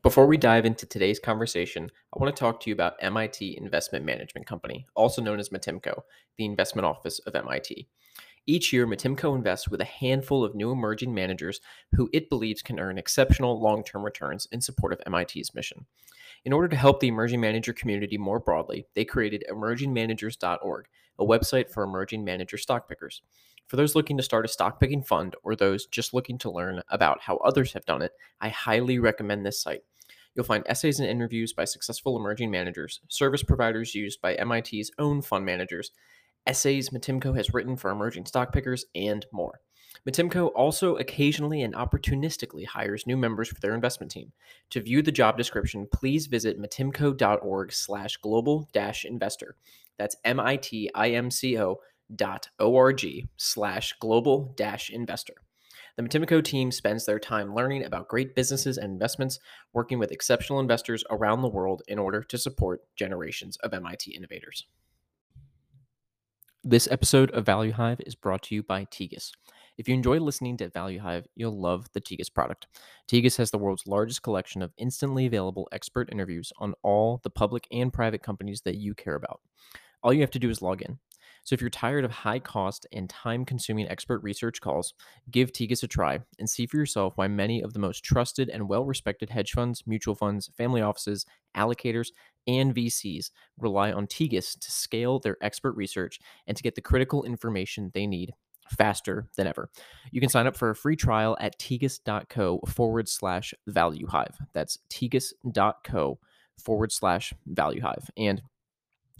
Before we dive into today's conversation, I want to talk to you about MIT Investment Management Company, also known as MITIMCo, the investment office of MIT. Each year, MITIMCo invests with a handful of new emerging managers who it believes can earn exceptional long term returns in support of MIT's mission. In order to help the emerging manager community more broadly, they created emergingmanagers.org, a website for emerging manager stock pickers. For those looking to start a stock picking fund or those just looking to learn about how others have done it, I highly recommend this site. You'll find essays and interviews by successful emerging managers, service providers used by MIT's own fund managers, essays MITIMCo has written for emerging stock pickers, and more. MITIMCo also occasionally and opportunistically hires new members for their investment team. To view the job description, please visit mitimco.org slash global dash investor. That's M-I-T-I-M-C-O dot O-R-G slash global dash investor. The MITIMCo team spends their time learning about great businesses and investments, working with exceptional investors around the world in order to support generations of MIT innovators. This episode of Value Hive is brought to you by Tegus. If you enjoy listening to Value Hive, you'll love the Tegus product. Tegus has the world's largest collection of instantly available expert interviews on all the public and private companies that you care about. All you have to do is log in. So if you're tired of high cost and time consuming expert research calls, give Tegus a try and see for yourself why many of the most trusted and well respected hedge funds, mutual funds, family offices, allocators, and VCs rely on Tegus to scale their expert research and to get the critical information they need faster than ever. You can sign up for a free trial at tegus.co forward slash value hive. That's tegus.co forward slash value hive. And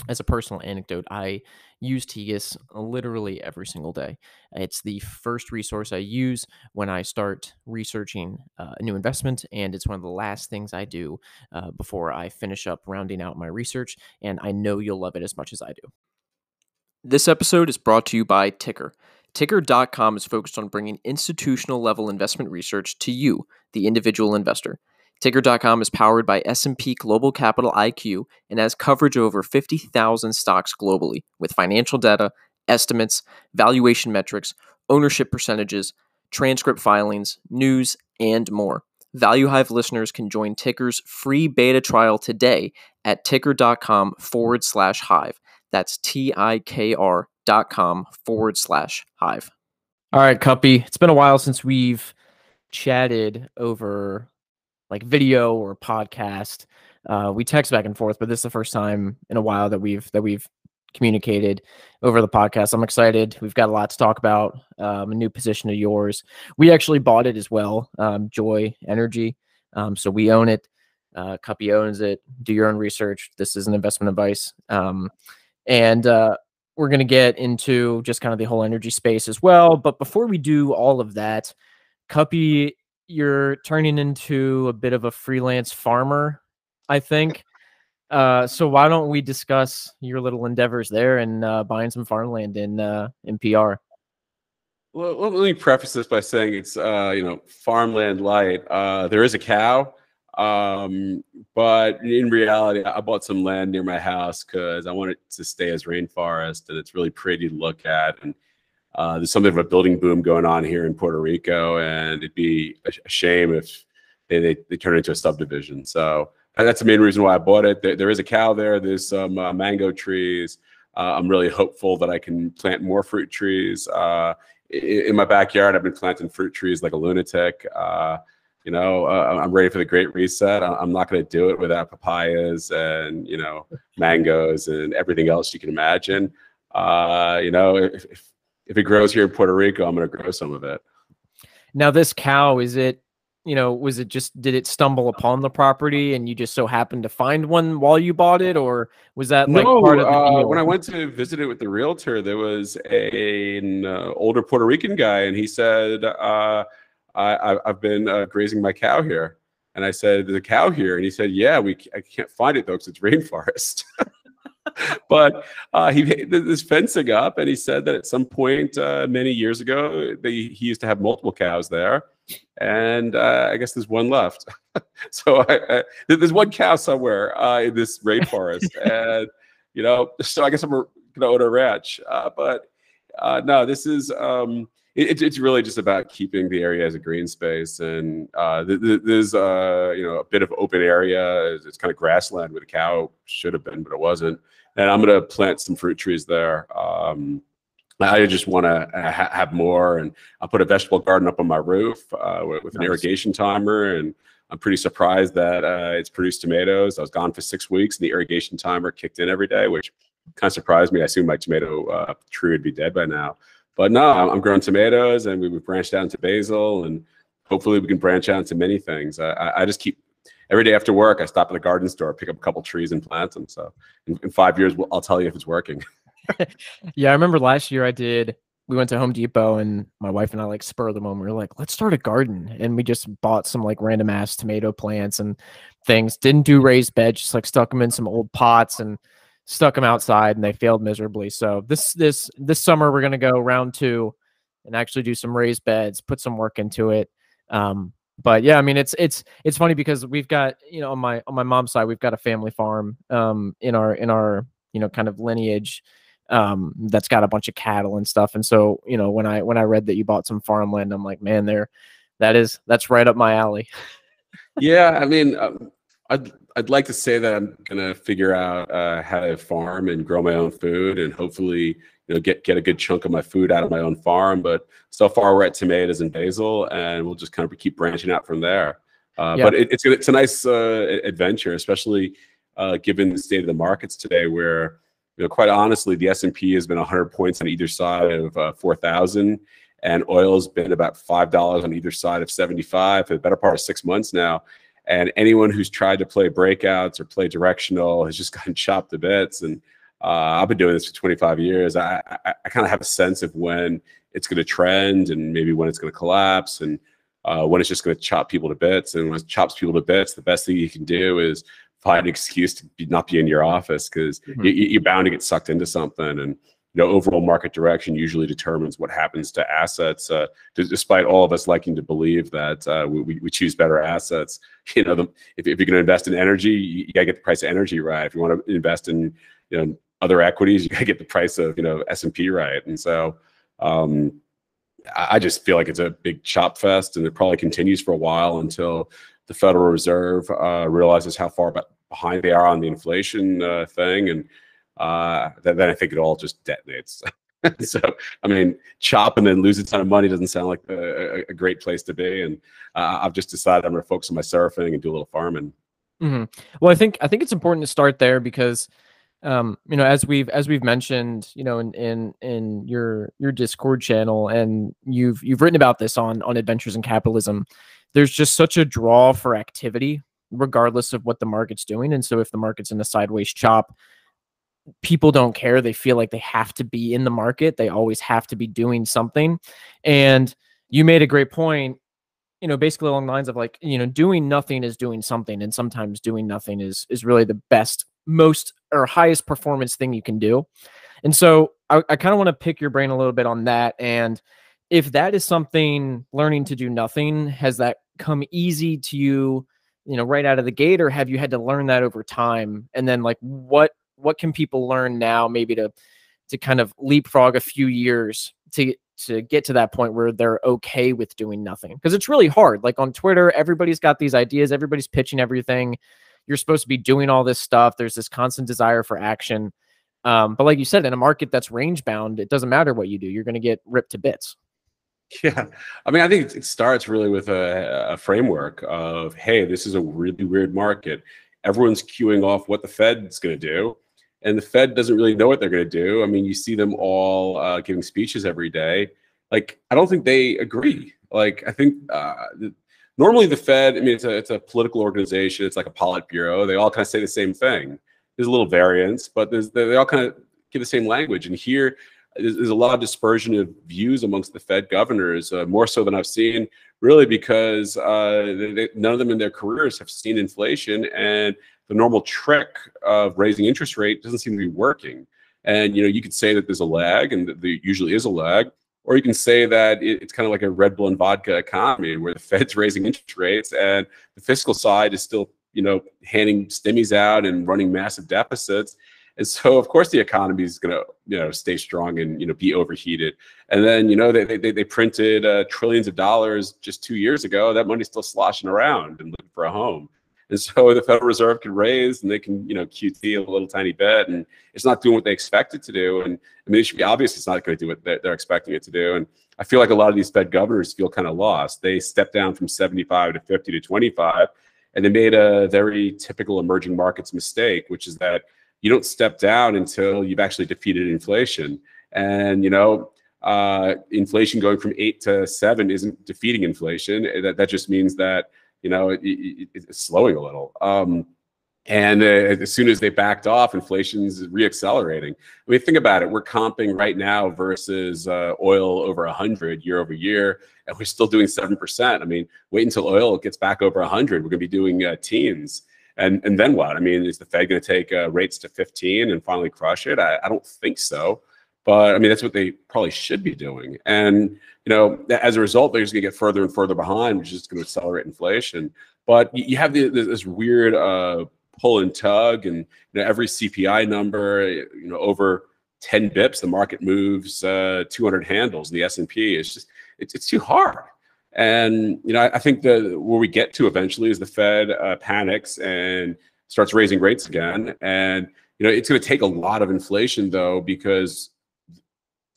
as a personal anecdote, I use Tegus literally every single day. It's the first resource I use when I start researching uh, a new investment, and it's one of the last things I do uh, before I finish up rounding out my research. And I know you'll love it as much as I do. This episode is brought to you by TIKR. TIKR.com is focused on bringing institutional level investment research to you, the individual investor. TIKR.com is powered by S&P Global Capital IQ and has coverage of over 50,000 stocks globally with financial data, estimates, valuation metrics, ownership percentages, transcript filings, news, and more. Value Hive listeners can join TIKR's free beta trial today at tikr.com forward slash hive. That's T I K R dot com forward slash hive. All right, Kuppy. It's been a while since we've chatted over like video or podcast. Uh, we text back and forth, but this is the first time in a while that we've that we've communicated over the podcast. I'm excited. We've got a lot to talk about. Um, a new position of yours. We actually bought it as well. Um, Joy Energy. Um, so we own it. Uh, Kuppy owns it. Do your own research. This is an investment advice. Um, and uh, we're going to get into just kind of the whole energy space as well. But before we do all of that, Kuppy you're turning into a bit of a freelance farmer, I think. Uh, so why don't we discuss your little endeavors there and uh, buying some farmland in uh, in PR? Well, let me preface this by saying it's uh, you know farmland light. Uh, there is a cow, um, but in reality, I bought some land near my house because I want it to stay as rainforest, and it's really pretty to look at. And uh, there's something of a building boom going on here in Puerto Rico, and it'd be a shame if they, they, they turn into a subdivision. So that's the main reason why I bought it. There, there is a cow there. There's some uh, mango trees. Uh, I'm really hopeful that I can plant more fruit trees. Uh, in, in, my backyard, I've been planting fruit trees like a lunatic. Uh, you know, uh, I'm ready for the great reset. I'm not going to do it without papayas and you know mangoes and everything else you can imagine. you know, if, if if it grows here in Puerto Rico, I'm going to grow some of it. Now, this cow, is it, you know, was it just, did it stumble upon the property and you just so happened to find one while you bought it? Or was that like no, part of the uh, When I went to visit it with the realtor, there was a, an uh, older Puerto Rican guy and he said, uh, I, have been uh, grazing my cow here. And I said, "There's a cow here," and he said, "Yeah, we I can't find it though because it's rainforest." but uh, he made this fencing up, and he said that at some point uh, many years ago, they, he used to have multiple cows there, and uh, I guess there's one left. so I, I, there's one cow somewhere uh, in this rainforest, and you know, so I guess I'm going to own a ranch. Uh, but uh, no, this is um, it, it's really just about keeping the area as a green space. And uh, th- th- there's uh, you know a bit of open area. It's, it's kind of grassland where the cow should have been, but it wasn't. And I'm going to plant some fruit trees there. Um, I just want to ha- have more, and I'll put a vegetable garden up on my roof uh, with, with nice. an irrigation timer. And I'm pretty surprised that uh, it's produced tomatoes. I was gone for six weeks, and the irrigation timer kicked in every day, which kind of surprised me. I assumed my tomato uh, tree would be dead by now. But no, I'm growing tomatoes, and we've branched out into basil, and hopefully we can branch out into many things. I, I just keep every day after work, I stop at the garden store, pick up a couple trees, and plant them. So in, in five years, I'll tell you if it's working. yeah, I remember last year I did. We went to Home Depot, and my wife and I like spur of the moment. We were like, "Let's start a garden," and we just bought some like random ass tomato plants and things. Didn't do raised beds, just like stuck them in some old pots and stuck them outside and they failed miserably. So this this this summer we're gonna go round two and actually do some raised beds, put some work into it. Um, but yeah, I mean it's it's it's funny because we've got you know on my on my mom's side we've got a family farm um, in our in our you know kind of lineage um, that's got a bunch of cattle and stuff. And so you know when I when I read that you bought some farmland, I'm like, man, there, that is that's right up my alley. yeah, I mean, um, I'd I'd like to say that I'm gonna figure out uh, how to farm and grow my own food, and hopefully, you know, get get a good chunk of my food out of my own farm. But so far, we're at tomatoes and basil, and we'll just kind of keep branching out from there. Uh, yeah. But it, it's it's a nice uh, adventure, especially uh, given the state of the markets today, where you know, quite honestly, the S and P has been 100 points on either side of uh, 4,000, and oil's been about five dollars on either side of 75 for the better part of six months now. And anyone who's tried to play breakouts or play directional has just gotten chopped to bits. And uh, I've been doing this for 25 years. I, I, I kind of have a sense of when it's going to trend and maybe when it's going to collapse and uh, when it's just going to chop people to bits. And when it chops people to bits, the best thing you can do is find an excuse to be, not be in your office because mm-hmm. you, are bound to get sucked into something. And you know, overall market direction usually determines what happens to assets. Uh, despite all of us liking to believe that uh, we, we choose better assets, you know, the, if, if you're going to invest in energy, you, you got to get the price of energy right. If you want to invest in, you know, other equities, you got to get the price of, you know, S and P right. And so, um, I just feel like it's a big chop fest, and it probably continues for a while until the Federal Reserve uh, realizes how far behind they are on the inflation uh, thing, and uh, then, I think it all just detonates. so, I mean, chop and then lose a ton of money doesn't sound like a, a great place to be. And uh, I've just decided I'm going to focus on my surfing and do a little farming. Mm-hmm. Well, I think I think it's important to start there because, um, you know, as we've as we've mentioned, you know, in in in your your Discord channel, and you've you've written about this on on Adventures in Capitalism. There's just such a draw for activity, regardless of what the market's doing. And so, if the market's in a sideways chop, people don't care. They feel like they have to be in the market. They always have to be doing something. And you made a great point, you know, basically along the lines of like, you know, doing nothing is doing something. And sometimes doing nothing is is really the best, most or highest performance thing you can do. And so I, I kind of want to pick your brain a little bit on that. And if that is something learning to do nothing, has that come easy to you, you know, right out of the gate, or have you had to learn that over time? And then like what what can people learn now maybe to to kind of leapfrog a few years to to get to that point where they're okay with doing nothing because it's really hard like on twitter everybody's got these ideas everybody's pitching everything you're supposed to be doing all this stuff there's this constant desire for action um, but like you said in a market that's range bound it doesn't matter what you do you're going to get ripped to bits yeah i mean i think it starts really with a, a framework of hey this is a really weird market everyone's queuing off what the fed's going to do and the Fed doesn't really know what they're going to do. I mean, you see them all uh, giving speeches every day. Like, I don't think they agree. Like, I think uh, normally the Fed, I mean, it's a it's a political organization. It's like a Politburo. They all kind of say the same thing. There's a little variance, but they all kind of give the same language. And here, there's, there's a lot of dispersion of views amongst the Fed governors, uh, more so than I've seen. Really, because uh, they, none of them in their careers have seen inflation, and the normal trick of raising interest rate doesn't seem to be working. And you know, you could say that there's a lag, and there usually is a lag, or you can say that it's kind of like a Red Bull and vodka economy, where the Fed's raising interest rates, and the fiscal side is still, you know, handing stimmies out and running massive deficits. And so, of course, the economy is going to, you know, stay strong and you know be overheated. And then, you know, they they, they printed uh, trillions of dollars just two years ago. That money's still sloshing around and looking for a home. And so the Federal Reserve can raise and they can, you know, QT a little tiny bit, and it's not doing what they expect it to do. And I mean, it should be obvious it's not going to do what they're, expecting it to do. And I feel like a lot of these Fed governors feel kind of lost. They stepped down from 75 to 50 to 25, and they made a very typical emerging markets mistake, which is that you don't step down until you've actually defeated inflation. And you know, uh, inflation going from eight to seven isn't defeating inflation. That that just means that you know it, it, it's slowing a little. Um, and uh, as soon as they backed off, inflation's reaccelerating. I mean, think about it. We're comping right now versus uh, oil over 100 year over year, and we're still doing 7%. I mean, wait until oil gets back over 100. We're going to be doing uh, teens. And, and then what? I mean, is the Fed going to take uh, rates to 15 and finally crush it? I, I don't think so. But I mean, that's what they probably should be doing. And, you know, as a result, they're just going to get further and further behind, which is going to accelerate inflation. But you have the, this weird uh, pull and tug, and you know, every CPI number, you know, over 10 bips, the market moves uh, 200 handles. The S&P is just, it's, it's too hard. And you know, I, I think that where we get to eventually is the Fed uh, panics and starts raising rates again. And you know, it's going to take a lot of inflation though, because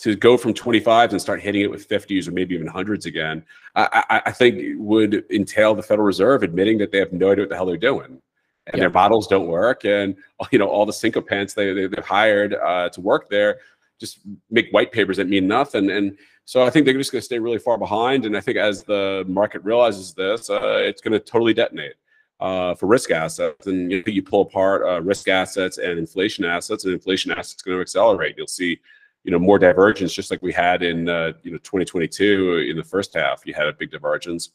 to go from 25s and start hitting it with 50s or maybe even hundreds again, I, I, I think would entail the Federal Reserve admitting that they have no idea what the hell they're doing. And their models don't work and you know all the sycophants they, they have hired uh, to work there just make white papers that mean nothing. And so i think they're just going to stay really far behind. And i think as the market realizes this uh, it's going to totally detonate uh, for risk assets. And you, know, you pull apart uh, risk assets and inflation assets and inflation assets going to accelerate. You'll see you know more divergence just like we had in uh, you know 2022 in the first half. You had a big divergence.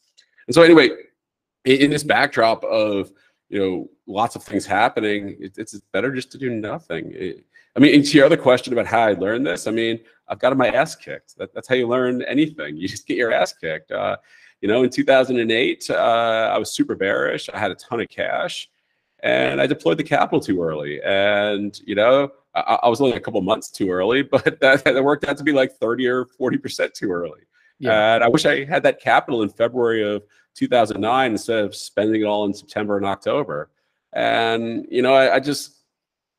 And so anyway in, in this backdrop of you know lots of things happening it, it's better just to do nothing. It, i mean to your other question about how i learned this i mean i've got my ass kicked. That, that's how you learn anything. You just get your ass kicked. Uh, you know in 2008 uh, i was super bearish. I had a ton of cash and i deployed the capital too early. And you know i, I was only a couple months too early but that, that worked out to be like 30 or 40 percent too early yeah. and i wish i had that capital in february of 2009 instead of spending it all in September and October. And you know, I, I just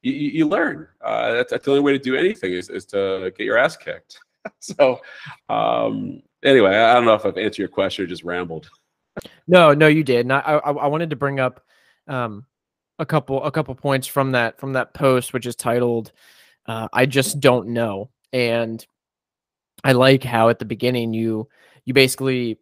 you, you learn. Uh, that's, that's, the only way to do anything is, is to get your ass kicked. so um, anyway, I don't know if I've answered your question or just rambled. No, no, you did. And I, I, I wanted to bring up um, a couple a couple points from that from that post, which is titled uh, "I just don't know." And I like how at the beginning you you basically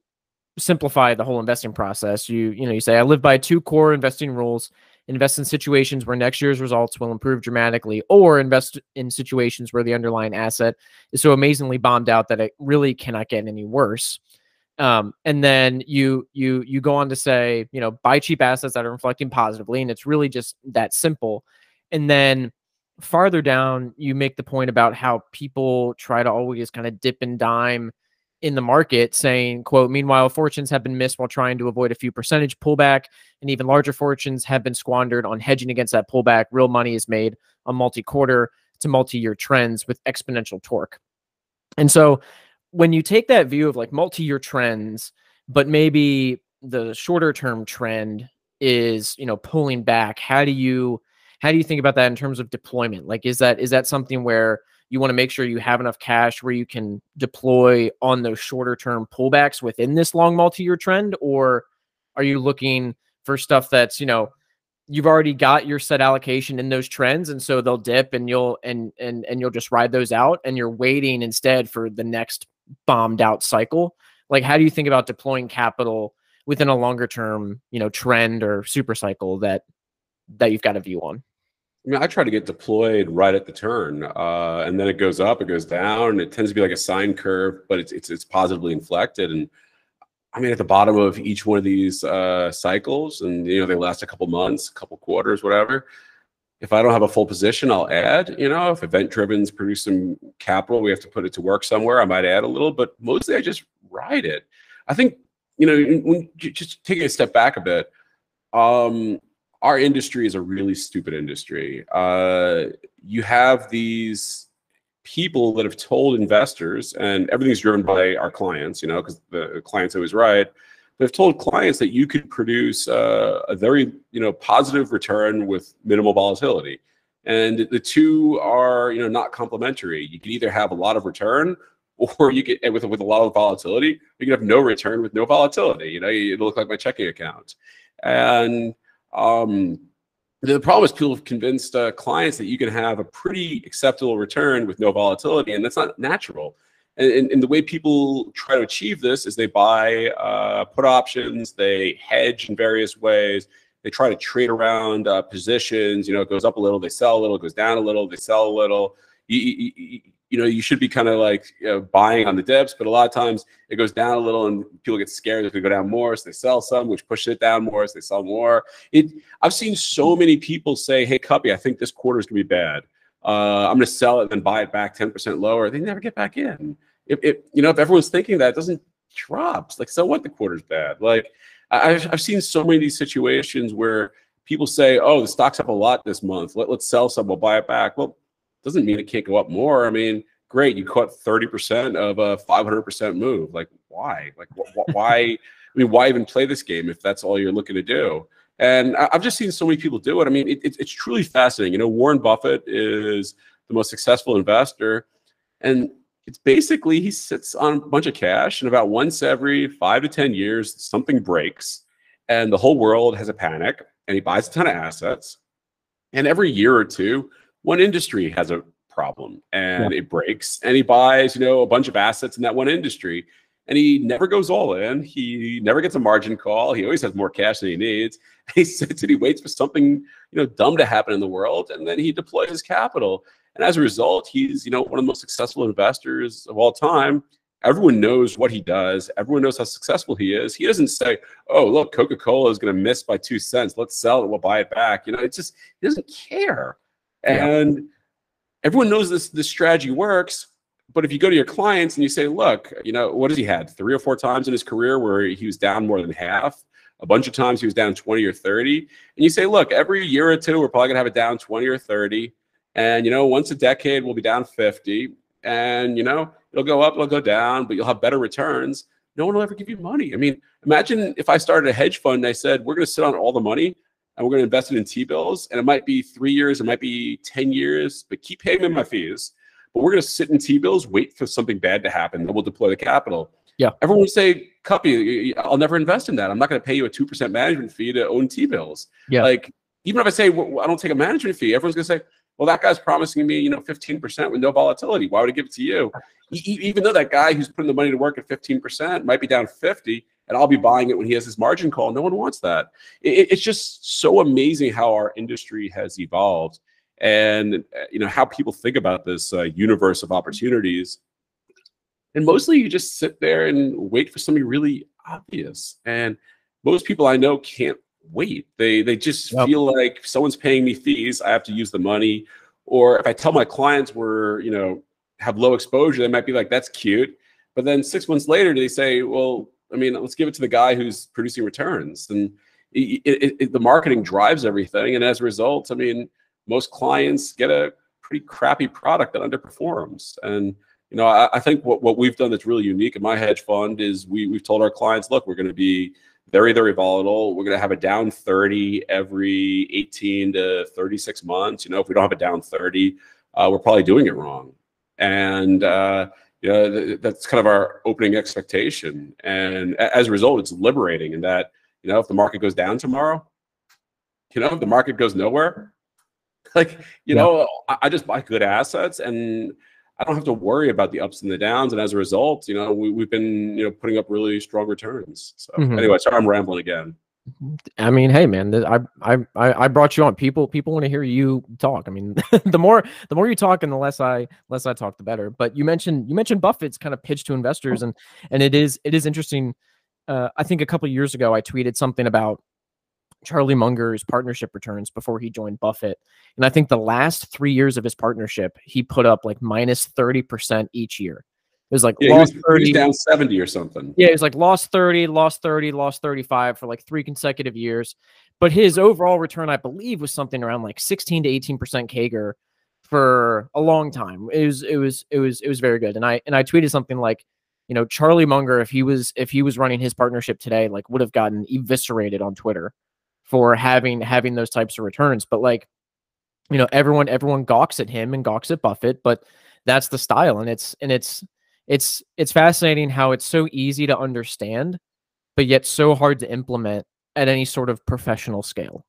simplify the whole investing process. You you know you say I live by two core investing rules: invest in situations where next year's results will improve dramatically, or invest in situations where the underlying asset is so amazingly bombed out that it really cannot get any worse. Um, and then you you you go on to say you know buy cheap assets that are reflecting positively, and it's really just that simple. And then farther down, you make the point about how people try to always kind of dip and dime in the market saying, quote, meanwhile, fortunes have been missed while trying to avoid a few percentage pullback, and even larger fortunes have been squandered on hedging against that pullback. Real money is made on multi-quarter to multi-year trends with exponential torque. And so when you take that view of like multi-year trends, but maybe the shorter term trend is, you know, pulling back, how do you how do you think about that in terms of deployment? Like is that is that something where you want to make sure you have enough cash where you can deploy on those shorter term pullbacks within this long multi-year trend or are you looking for stuff that's you know you've already got your set allocation in those trends and so they'll dip and you'll and and and you'll just ride those out and you're waiting instead for the next bombed out cycle like how do you think about deploying capital within a longer term you know trend or super cycle that that you've got a view on I mean, I try to get deployed right at the turn, uh, and then it goes up, it goes down. It tends to be like a sine curve, but it's it's, it's positively inflected. And I mean, at the bottom of each one of these uh, cycles, and you know, they last a couple months, a couple quarters, whatever. If I don't have a full position, I'll add. You know, if event driven's produce some capital, we have to put it to work somewhere. I might add a little, but mostly I just ride it. I think you know, when just taking a step back a bit. Um, our industry is a really stupid industry. Uh, you have these people that have told investors, and everything's driven by our clients, you know, because the client's always right. They've told clients that you could produce uh, a very, you know, positive return with minimal volatility, and the two are, you know, not complementary. You can either have a lot of return, or you get with with a lot of volatility. You can have no return with no volatility. You know, it'll look like my checking account, and um, the problem is people have convinced uh, clients that you can have a pretty acceptable return with no volatility, and that's not natural. And, and, the way people try to achieve this is they buy uh, put options, they hedge in various ways, they try to trade around uh, positions. You know, it goes up a little, they sell a little, it goes down a little, they sell a little. You, you, you know, you should be kind of like you know, buying on the dips, but a lot of times it goes down a little and people get scared it could go down more. So they sell some, which pushes it down more. So they sell more. It, I've seen so many people say, Hey, Kuppy, I think this quarter is going to be bad. Uh, I'm going to sell it and then buy it back 10% lower. They never get back in. If, if you know, if everyone's thinking that, it doesn't drops. Like, so what? The quarter's bad. Like, I've, I've seen so many of these situations where people say, Oh, the stock's up a lot this month. Let, let's sell some. We'll buy it back. Well, doesn't mean it can't go up more. I mean, great, you caught 30% of a 500% move. Like, why? Like, wh- why? I mean, why even play this game if that's all you're looking to do? And I've just seen so many people do it. I mean, it, it, it's truly fascinating. You know, Warren Buffett is the most successful investor. And it's basically he sits on a bunch of cash, and about once every five to 10 years, something breaks, and the whole world has a panic, and he buys a ton of assets. And every year or two, one industry has a problem and yeah. it breaks and he buys you know a bunch of assets in that one industry and he never goes all in. He never gets a margin call. He always has more cash than he needs. He sits and he waits for something you know dumb to happen in the world and then he deploys his capital. And as a result he's you know one of the most successful investors of all time. Everyone knows what he does. Everyone knows how successful he is. He doesn't say oh look coca-cola is going to miss by two cents. Let's sell it. We'll buy it back. You know it's just he doesn't care. And everyone knows this this strategy works. But if you go to your clients and you say, look, you know, what has he had? Three or four times in his career where he was down more than half. A bunch of times he was down 20 or 30. And you say, look, every year or two, we're probably gonna have it down 20 or 30. And you know, once a decade, we'll be down 50. And you know, it'll go up, it'll go down, but you'll have better returns. No one will ever give you money. I mean, imagine if I started a hedge fund and I said, we're gonna sit on all the money and we're going to invest it in T-bills. And it might be three years, it might be 10 years, but keep paying me my fees. But we're going to sit in T-bills, wait for something bad to happen, then we'll deploy the capital. Yeah. Everyone would say, Kuppy, I'll never invest in that. I'm not going to pay you a 2% management fee to own T-bills. Yeah. Like, even if I say, well, I don't take a management fee, everyone's going to say, well, that guy's promising me, you know, 15% with no volatility. Why would I give it to you? even though that guy who's putting the money to work at 15% might be down 50 and I'll be buying it when he has his margin call. No one wants that. It, it's just so amazing how our industry has evolved and uh, you know how people think about this uh, universe of opportunities. And mostly you just sit there and wait for something really obvious. And most people I know can't wait. They they just yep. feel like someone's paying me fees, I have to use the money. Or if I tell my clients we're, you know, have low exposure, they might be like, that's cute. But then six months later, they say, well, I mean, let's give it to the guy who's producing returns. And it, it, it, the marketing drives everything. And as a result, I mean, most clients get a pretty crappy product that underperforms. And you know, I, I, think what, what we've done that's really unique in my hedge fund is we we've told our clients, look, we're going to be very very volatile. We're going to have a down 30 every 18 to 36 months. You know, if we don't have a down 30, uh, we're probably doing it wrong. And uh, you know, that's kind of our opening expectation. And as a result, it's liberating in that, you know, if the market goes down tomorrow, you know, if the market goes nowhere, like, you yeah. know, I, just buy good assets and I don't have to worry about the ups and the downs. And as a result, you know, we, have been, you know, putting up really strong returns. So mm-hmm. anyway, sorry, I'm rambling again. I mean, hey man, I I I brought you on. People people want to hear you talk. I mean, the more the more you talk and the less I less I talk, the better. But you mentioned you mentioned Buffett's kind of pitch to investors, and and it is it is interesting. Uh, I think a couple years ago I tweeted something about Charlie Munger's partnership returns before he joined Buffett, and I think the last three years of his partnership he put up like minus minus thirty percent each year. It was like Yeah, lost was, he 30. was down 70 or something. Yeah, it was like lost 30, lost 30, lost 35 for like three consecutive years. But his overall return, I believe, was something around like 16 to 18% CAGR for a long time. It was it was it was it was very good. And I and I tweeted something like, you know, Charlie Munger, if he was if he was running his partnership today, like would have gotten eviscerated on Twitter for having having those types of returns. But like, you know, everyone everyone gawks at him and gawks at Buffett, but that's the style. And it's and it's it's it's fascinating how it's so easy to understand, but yet so hard to implement at any sort of professional scale.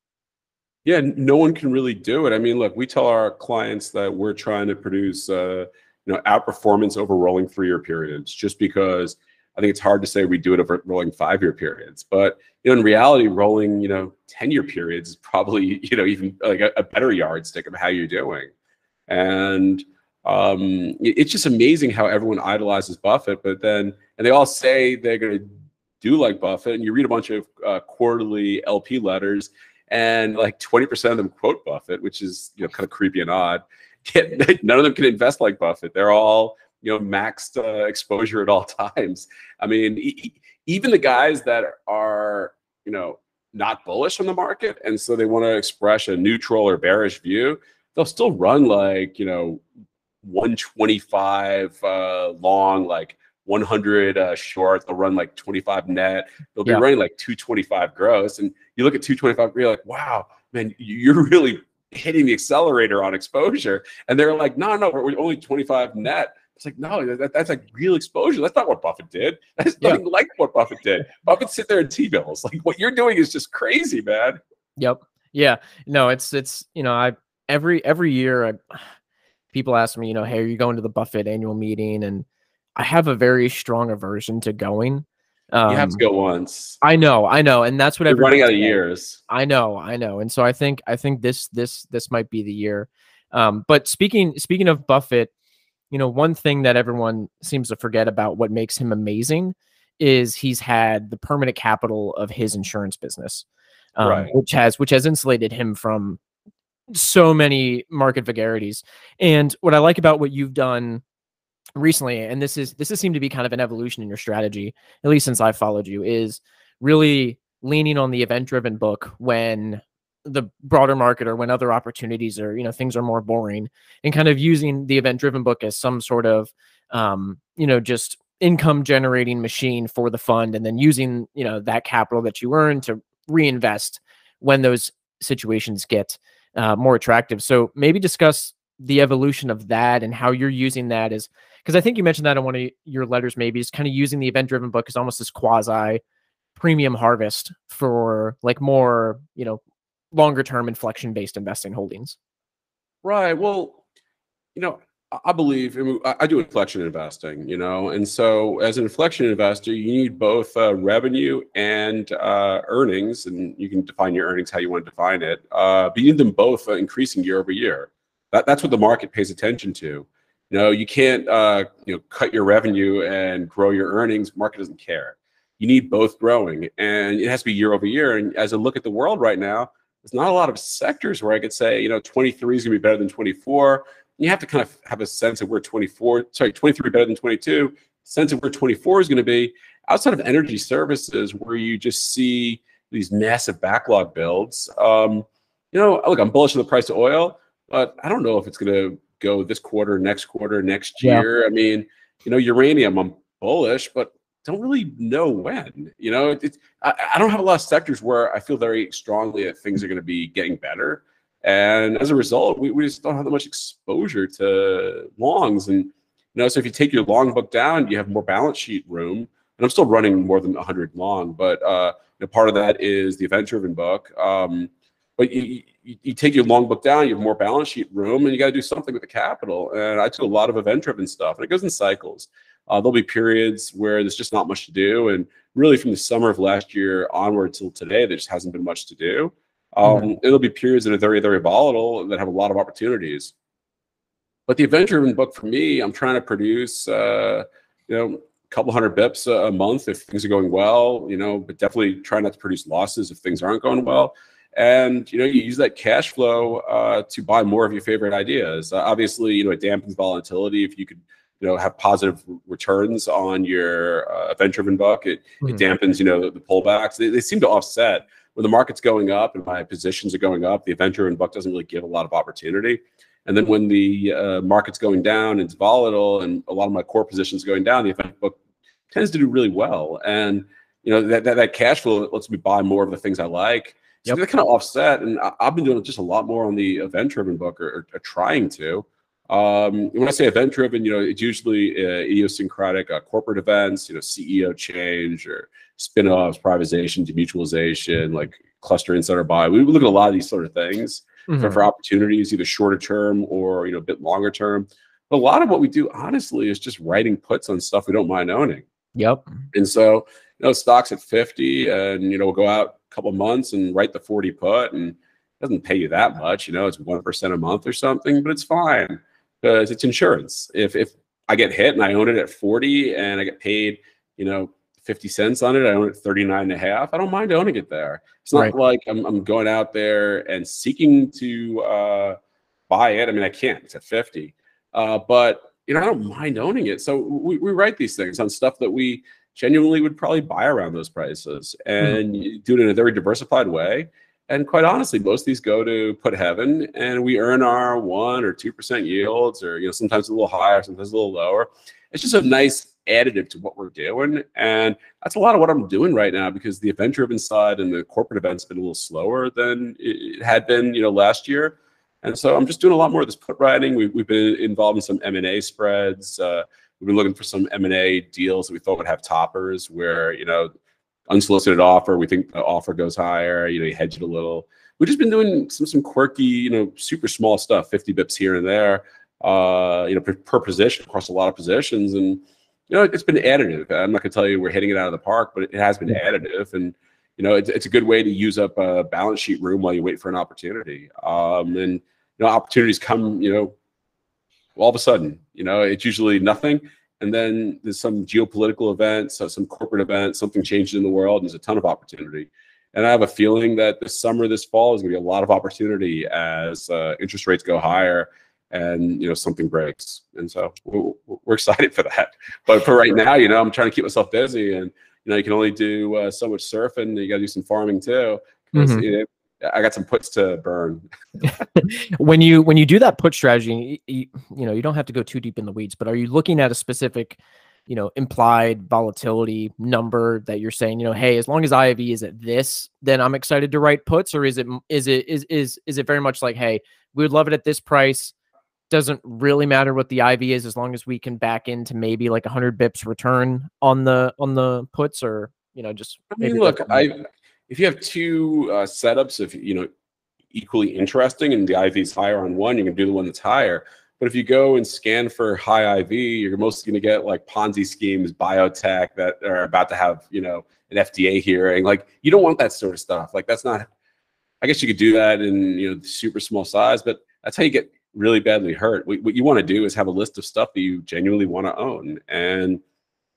Yeah, no one can really do it. I mean, look, we tell our clients that we're trying to produce, uh, you know, outperformance over rolling three-year periods, just because I think it's hard to say we do it over rolling five-year periods. But you know, in reality, rolling, you know, ten-year periods is probably, you know, even like a, a better yardstick of how you're doing. And um, it's just amazing how everyone idolizes Buffett, but then and they all say they're going to do like Buffett, and you read a bunch of uh, quarterly LP letters, and like 20% of them quote Buffett, which is you know kind of creepy and odd. None of them can invest like Buffett. They're all you know maxed uh, exposure at all times. I mean, e- even the guys that are you know not bullish on the market, and so they want to express a neutral or bearish view, they'll still run like you know 125 uh, long, like 100 uh, short. They'll run like 25 net. They'll be Yeah. running like 225 gross. And you look at 225, you're like, wow, man, you're really hitting the accelerator on exposure. And they're like, no, no, we're only 25 net. It's like, no, that, that's like real exposure. That's not what Buffett did. That's Yeah. nothing like what Buffett did. Buffett sit there and T-bills. Like what you're doing is just crazy, man. Yep. Yeah. No, it's it's you know, I every every year I people ask me, you know, hey, are you going to the Buffett annual meeting? And I have a very strong aversion to going. Um, you have to go once. I know, I know, and that's what You're running out of years. I know, I know, and so I think I think this this this might be the year. Um, but speaking speaking of Buffett, you know, one thing that everyone seems to forget about what makes him amazing is he's had the permanent capital of his insurance business, um, Right. which has which has insulated him from so many market vagaries. And what I like about what you've done recently, and this is this has seemed to be kind of an evolution in your strategy, at least since I followed you, is really leaning on the event driven book when the broader market or when other opportunities or you know things are more boring and kind of using the event driven book as some sort of um you know just income generating machine for the fund and then using you know that capital that you earn to reinvest when those situations get uh, more attractive. So maybe discuss the evolution of that and how you're using that as because i think you mentioned that in one of your letters maybe is kind of using the event driven book as almost this quasi premium harvest for like more you know longer term inflection based investing holdings Right. Well, you know, I- believe I do inflection investing, you know, and so as an inflection investor, you need both uh, revenue and uh, earnings, and you can define your earnings how you want to define it. Uh, but you need them both uh, increasing year over year. That, that's what the market pays attention to. You know, you can't uh, you know cut your revenue and grow your earnings. Market doesn't care. You need both growing, and it has to be year over year. And as I look at the world right now, there's not a lot of sectors where I could say, you know, 23 is going to be better than 24. You have to kind of have a sense of where 24, sorry, 23 better than 22, sense of where 24 is going to be. Outside of energy services, where you just see these massive backlog builds, um, you know, look, I'm bullish on the price of oil, but I don't know if it's going to go this quarter, next quarter, next Yeah. year. I mean, you know, uranium, I'm bullish, but don't really know when. You know, it, it's I, I don't have a lot of sectors where I feel very strongly that things are going to be getting better. And as a result, we, we just don't have that much exposure to longs. And, you know, so if you take your long book down, you have more balance sheet room. And I'm still running more than 100 long, but uh, part of that is the event driven book. Um, but you, you, you take your long book down, you have more balance sheet room, and you got to do something with the capital. And I do a lot of event driven stuff, and it goes in cycles. Uh, there'll be periods where there's just not much to do, and really from the summer of last year onward till today, there just hasn't been much to do. Um, It'll be periods that are very, very volatile and that have a lot of opportunities. But the event-driven book for me, I'm trying to produce, uh, you know, a couple hundred bips a, a month if things are going well, you know, but definitely try not to produce losses if things aren't going well. And you know, you use that cash flow uh, to buy more of your favorite ideas. Uh, obviously, you know, it dampens volatility if you could you know have positive returns on your uh, event-driven book. It, mm-hmm. it dampens you know the, pullbacks. They, they seem to offset when the market's going up and my positions are going up. The event-driven book doesn't really give a lot of opportunity. And then when the uh, market's going down, it's volatile, and a lot of my core positions going down, the event book tends to do really well. And you know that, that, that cash flow lets me buy more of the things I like. So yep. they kind of offset. And I, have been doing just a lot more on the event-driven book, or, or, or trying to. Um, when I say event driven, you know, it's usually uh, idiosyncratic uh, corporate events, you know, CEO change or spin-offs, privatization, demutualization, like cluster insider buy. We look at a lot of these sort of things mm-hmm. for, for opportunities, either shorter term or you know, a bit longer term. But a lot of what we do, honestly, is just writing puts on stuff we don't mind owning. Yep. And so, you know, stocks at 50 and, you know, we'll go out a couple months and write the 40 put and doesn't pay you that much. You know, it's 1% a month or something, but it's fine because it's insurance. If if I get hit and I own it at 40 and I get paid, you know, 50 cents on it, I own it 39 and a half. I don't mind owning it there. It's not right. like I'm, I'm going out there and seeking to uh, buy it. I mean, I can't, it's at 50. Uh, but, you know, I don't mind owning it. So we, we write these things on stuff that we genuinely would probably buy around those prices and mm-hmm. do it in a very diversified way. And quite honestly, most of these go to put heaven, and we earn our one or two percent yields, or you know, sometimes a little higher, sometimes a little lower. It's just a nice additive to what we're doing, and that's a lot of what I'm doing right now because the event-driven side and the corporate events been a little slower than it had been, you know, last year. And so I'm just doing a lot more of this put writing. We've, we've been involved in some M&A spreads. Uh, we've been looking for some M&A deals that we thought would have toppers where, you know, unsolicited offer. We think the offer goes higher. You know, you hedge it a little. We've just been doing some some quirky, you know, super small stuff, 50 bips here and there, uh, you know, per, per position across a lot of positions. And, you know, it's been additive. I'm not gonna tell you we're hitting it out of the park, but it has been additive. And, you know, it's, it's a good way to use up a balance sheet room while you wait for an opportunity. Um, and, you know, opportunities come, you know, all of a sudden, you know, it's usually nothing and then there's some geopolitical event, so some corporate event, something changes in the world, and there's a ton of opportunity. And I have a feeling that this summer, this fall is going to be a lot of opportunity as uh, interest rates go higher and you know something breaks. And so we're, we're, excited for that. But for right now, you know, I'm trying to keep myself busy, and you know, you can only do uh, so much surfing. You got to do some farming too. Mm-hmm. You know, I got some puts to burn. when you when you do that put strategy, you, you, know you don't have to go too deep in the weeds, but are you looking at a specific, you know, implied volatility number that you're saying, you know, hey, as long as IV is at this, then I'm excited to write puts, or is it is it is is is it very much like, hey, we would love it at this price. Doesn't really matter what the IV is as long as we can back into maybe like 100 bips return on the on the puts, or you know, just. I mean, look, I if you have two uh, setups of you know equally interesting and the IV is higher on one, you can do the one that's higher. But if you go and scan for high IV, you're mostly going to get like Ponzi schemes, biotech that are about to have you know an FDA hearing. Like you don't want that sort of stuff. Like that's not. I guess you could do that in you know super small size, but that's how you get really badly hurt. What, what you want to do is have a list of stuff that you genuinely want to own, and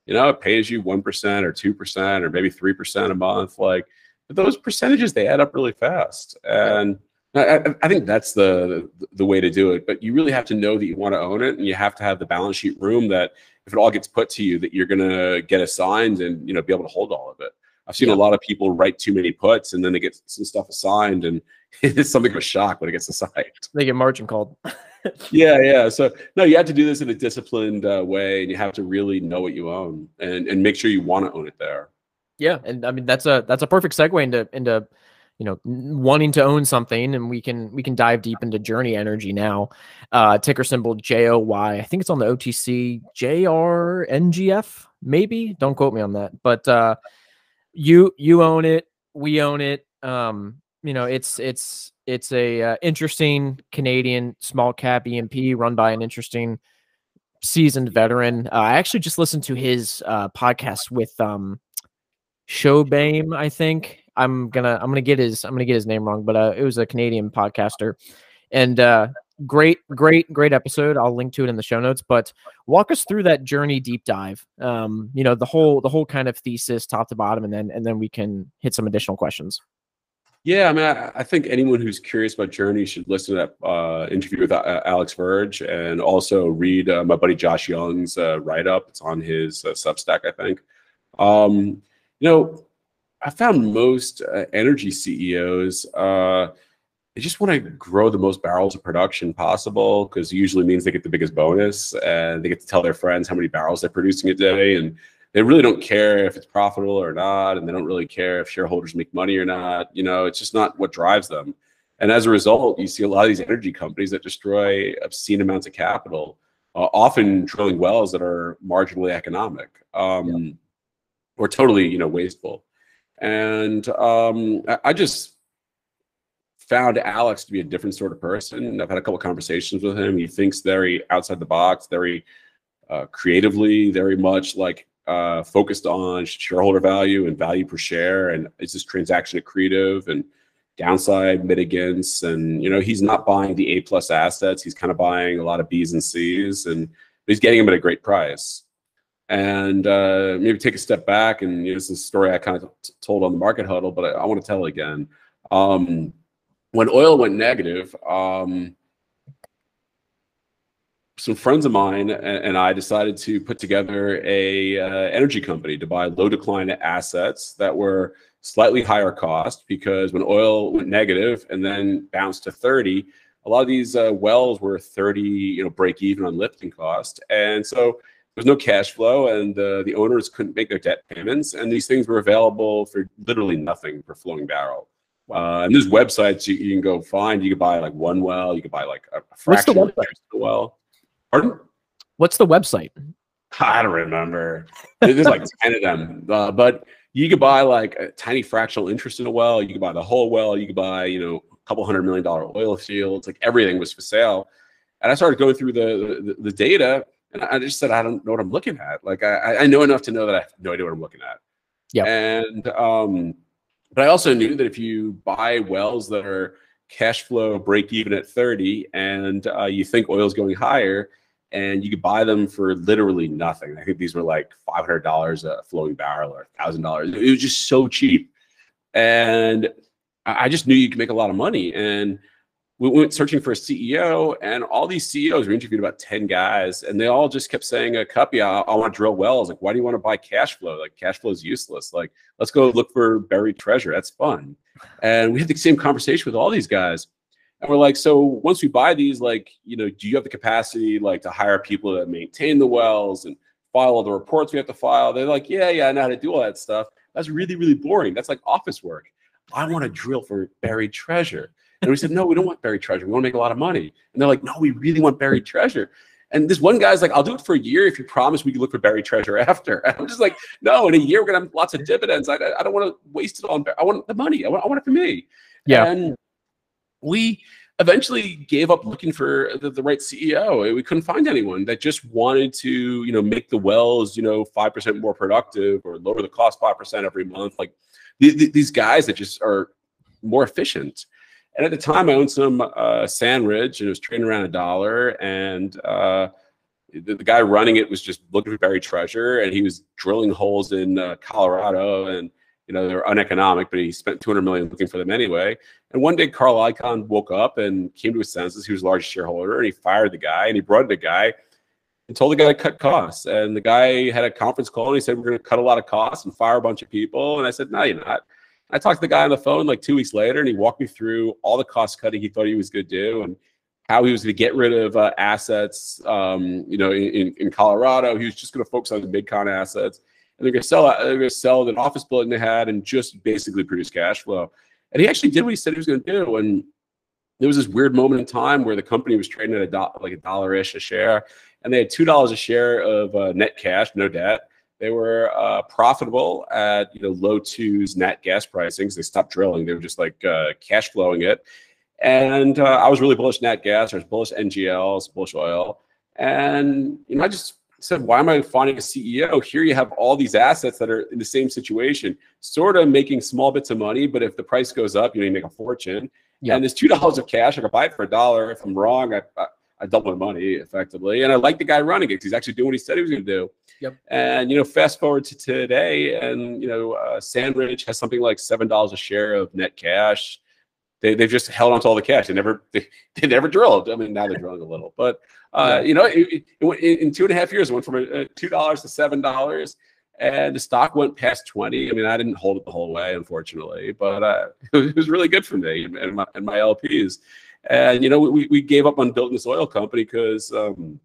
you know it pays you one percent or two percent or maybe three percent a month. Like those percentages they add up really fast. And I, I, think that's the the way to do it but you really have to know that you want to own it and you have to have the balance sheet room that if it all gets put to you that you're going to get assigned and you know be able to hold all of it. I've seen yeah. a lot of people write too many puts and then they get some stuff assigned and it's something of a shock when it gets assigned. They get margin called. Yeah yeah. So no you have to do this in a disciplined uh, way and you have to really know what you own and and make sure you want to own it there yeah, and I mean that's a that's a perfect segue into into you know wanting to own something, and we can we can dive deep into Journey Energy now. Uh, ticker symbol J O Y. I think it's on the OTC JRNGF. Maybe don't quote me on that, but uh, you you own it. We own it. Um, you know it's it's it's a uh, interesting Canadian small cap E&P run by an interesting seasoned veteran. Uh, I actually just listened to his uh, podcast with um, Showbame, I think. I'm gonna I'm gonna get his I'm gonna get his name wrong, but uh, it was a Canadian podcaster, and uh, great great great episode. I'll link to it in the show notes. But walk us through that journey deep dive. Um, you know the whole the whole kind of thesis top to bottom, and then and then we can hit some additional questions. Yeah, I mean, I, I, think anyone who's curious about Journey should listen to that uh, interview with uh, Alex Verge and also read uh, my buddy Josh Young's uh, write up. It's on his Substack, I think. Um, you know, I found most uh, energy CEOs they just want to grow the most barrels of production possible because usually means they get the biggest bonus and they get to tell their friends how many barrels they're producing a day and they really don't care if it's profitable or not, and they don't really care if shareholders make money or not. You know, it's just not what drives them. And as a result, you see a lot of these energy companies that destroy obscene amounts of capital, uh, often drilling wells that are marginally economic um, yeah. Or totally, you know, wasteful. And um, I just found Alex to be a different sort of person. I've had a couple conversations with him. He thinks very outside the box, very uh, creatively, very much like uh, focused on shareholder value and value per share, and is this transaction accretive and downside mitigants, and you know he's not buying the A plus assets. He's kind of buying a lot of B's and C's, and he's getting them at a great price. And uh, maybe take a step back, and you know, this is a story I kind of told on the market huddle, but I, I want to tell it again. Um, when oil went negative, um, some friends of mine and I decided to put together a uh, energy company to buy low decline assets that were slightly higher cost because when oil went negative and then bounced to 30, a lot of these uh, wells were 30, you know, break even on lifting cost. And so was no cash flow and uh, the owners couldn't make their debt payments. And these things were available for literally nothing for flowing barrel. Uh, and there's websites you, you, can go find. You can buy like one well, you can buy like a, a fraction of the well. Pardon? What's the website? I don't remember. There's like 10 of them. Uh, but you could buy like a tiny fractional interest in a well. You could buy the whole well. You could buy, you know, a couple hundred million dollar oil fields. Like everything was for sale. And I started going through the, the, the data and I just said, I don't know what I'm looking at. Like I, I know enough to know that I have no idea what I'm looking at. Yeah. And, um, but I also knew that if you buy wells that are cash flow break even at 30 and uh, you think oil's going higher, and you could buy them for literally nothing. I think these were like five hundred dollars a flowing barrel or thousand dollars. It was just so cheap, and I just knew you could make a lot of money. And we went searching for a CEO, and all these CEOs we interviewed about ten guys, and they all just kept saying, "A Kuppy, I, I want to drill wells. Like, why do you want to buy cash flow? Like, cash flow is useless. Like, let's go look for buried treasure. That's fun." And we had the same conversation with all these guys and we're like, so once we buy these, like, you know, do you have the capacity like to hire people that maintain the wells and file all the reports we have to file? They're like, yeah, yeah, I know how to do all that stuff. That's really, really boring. That's like office work. I want to drill for buried treasure. And we said, no, we don't want buried treasure. We want to make a lot of money. And they're like, no, we really want buried treasure. And this one guy's like, I'll do it for a year if you promise we can look for buried treasure after. And I'm just like, no, in a year we're gonna have lots of dividends. I, I don't want to waste it on. I want the money. I want, I want it for me. Yeah. And we eventually gave up looking for the, the, right CEO. We couldn't find anyone that just wanted to, you know, make the wells, you know, five percent more productive or lower the cost five percent every month. Like these guys that just are more efficient. And at the time, I owned some uh, Sandridge, and it was trading around a dollar. And uh, the, the, guy running it was just looking for buried treasure, and he was drilling holes in uh, Colorado and you know, they're uneconomic, but he spent 200 million looking for them anyway. And one day, Carl Icahn woke up and came to his senses. He was the largest shareholder, and he fired the guy, and he brought in the guy and told the guy to cut costs. And the guy had a conference call, and he said, "We're going to cut a lot of costs and fire a bunch of people." And I said, "No, you're not." I talked to the guy on the phone like two weeks later, and he walked me through all the cost cutting he thought he was going to do, and how he was going to get rid of uh, assets. Um, you know, in, in Colorado, he was just going to focus on the Mid-Con assets and they're going to sell they're going to sell an office building they had and just basically produce cash flow. And he actually did what he said he was going to do. And there was this weird moment in time where the company was trading at a dollar, like a dollar ish a share, and they had two dollars a share of uh, net cash, no debt. They were uh, profitable at you know low twos net gas pricings. They stopped drilling; they were just like uh, cash flowing it. And uh, I was really bullish nat gas. I was bullish NGLs, bullish oil, and you know I just said, why am I finding a CEO? Here you have all these assets that are in the same situation, sort of making small bits of money, but if the price goes up, you know, you make a fortune. Yeah. And there's two dollars of cash. I could buy it for a dollar. If I'm wrong, I, I, I doubled my money effectively, and I like the guy running it because he's actually doing what he said he was going to do. Yep. And you know, fast forward to today, and you know, uh, Sandridge has something like seven dollars a share of net cash. They they've just held on to all the cash. They never they, they never drilled. I mean, now they're drilling a little, but uh, yeah. you know, it, it, in two and a half years, it went from a, a two dollars to seven dollars and the stock went past 20 i mean i didn't hold it the whole way unfortunately but uh, it was really good for me and my, and my lps and you know we, we gave up on building this oil company because um,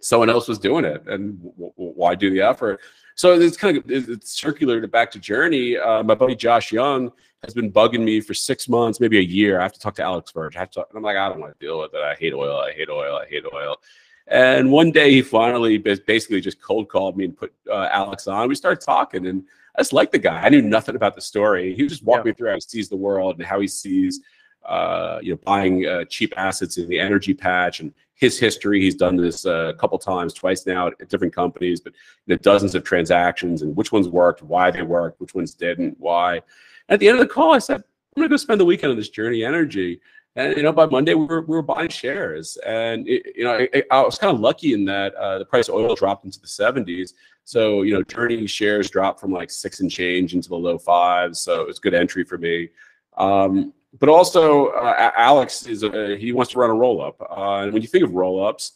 someone else was doing it and w- w- why do the effort so it's kind of it's circular to back to journey uh, my buddy josh young has been bugging me for six months maybe a year i have to talk to alex verge I have to talk, i'm like i don't want to deal with it i hate oil i hate oil i hate oil and one day he finally basically just cold called me and put uh, Alex on. We started talking, and I just liked the guy. I knew nothing about the story. He was just walking yeah. me through how he sees the world and how he sees, uh, you know, buying uh, cheap assets in the energy patch and his history. He's done this uh, a couple times, twice now at, at different companies, but you know, dozens of transactions and which ones worked, why they worked, which ones didn't, why. At the end of the call, I said, I'm going to go spend the weekend on this journey energy. And you know, by Monday we were, we were buying shares, and it, you know, I, I was kind of lucky in that uh, the price of oil dropped into the 70s. So you know, Journey shares dropped from like six and change into the low fives. So it was good entry for me. Um, but also, uh, Alex is a, he wants to run a roll up, uh, and when you think of roll ups,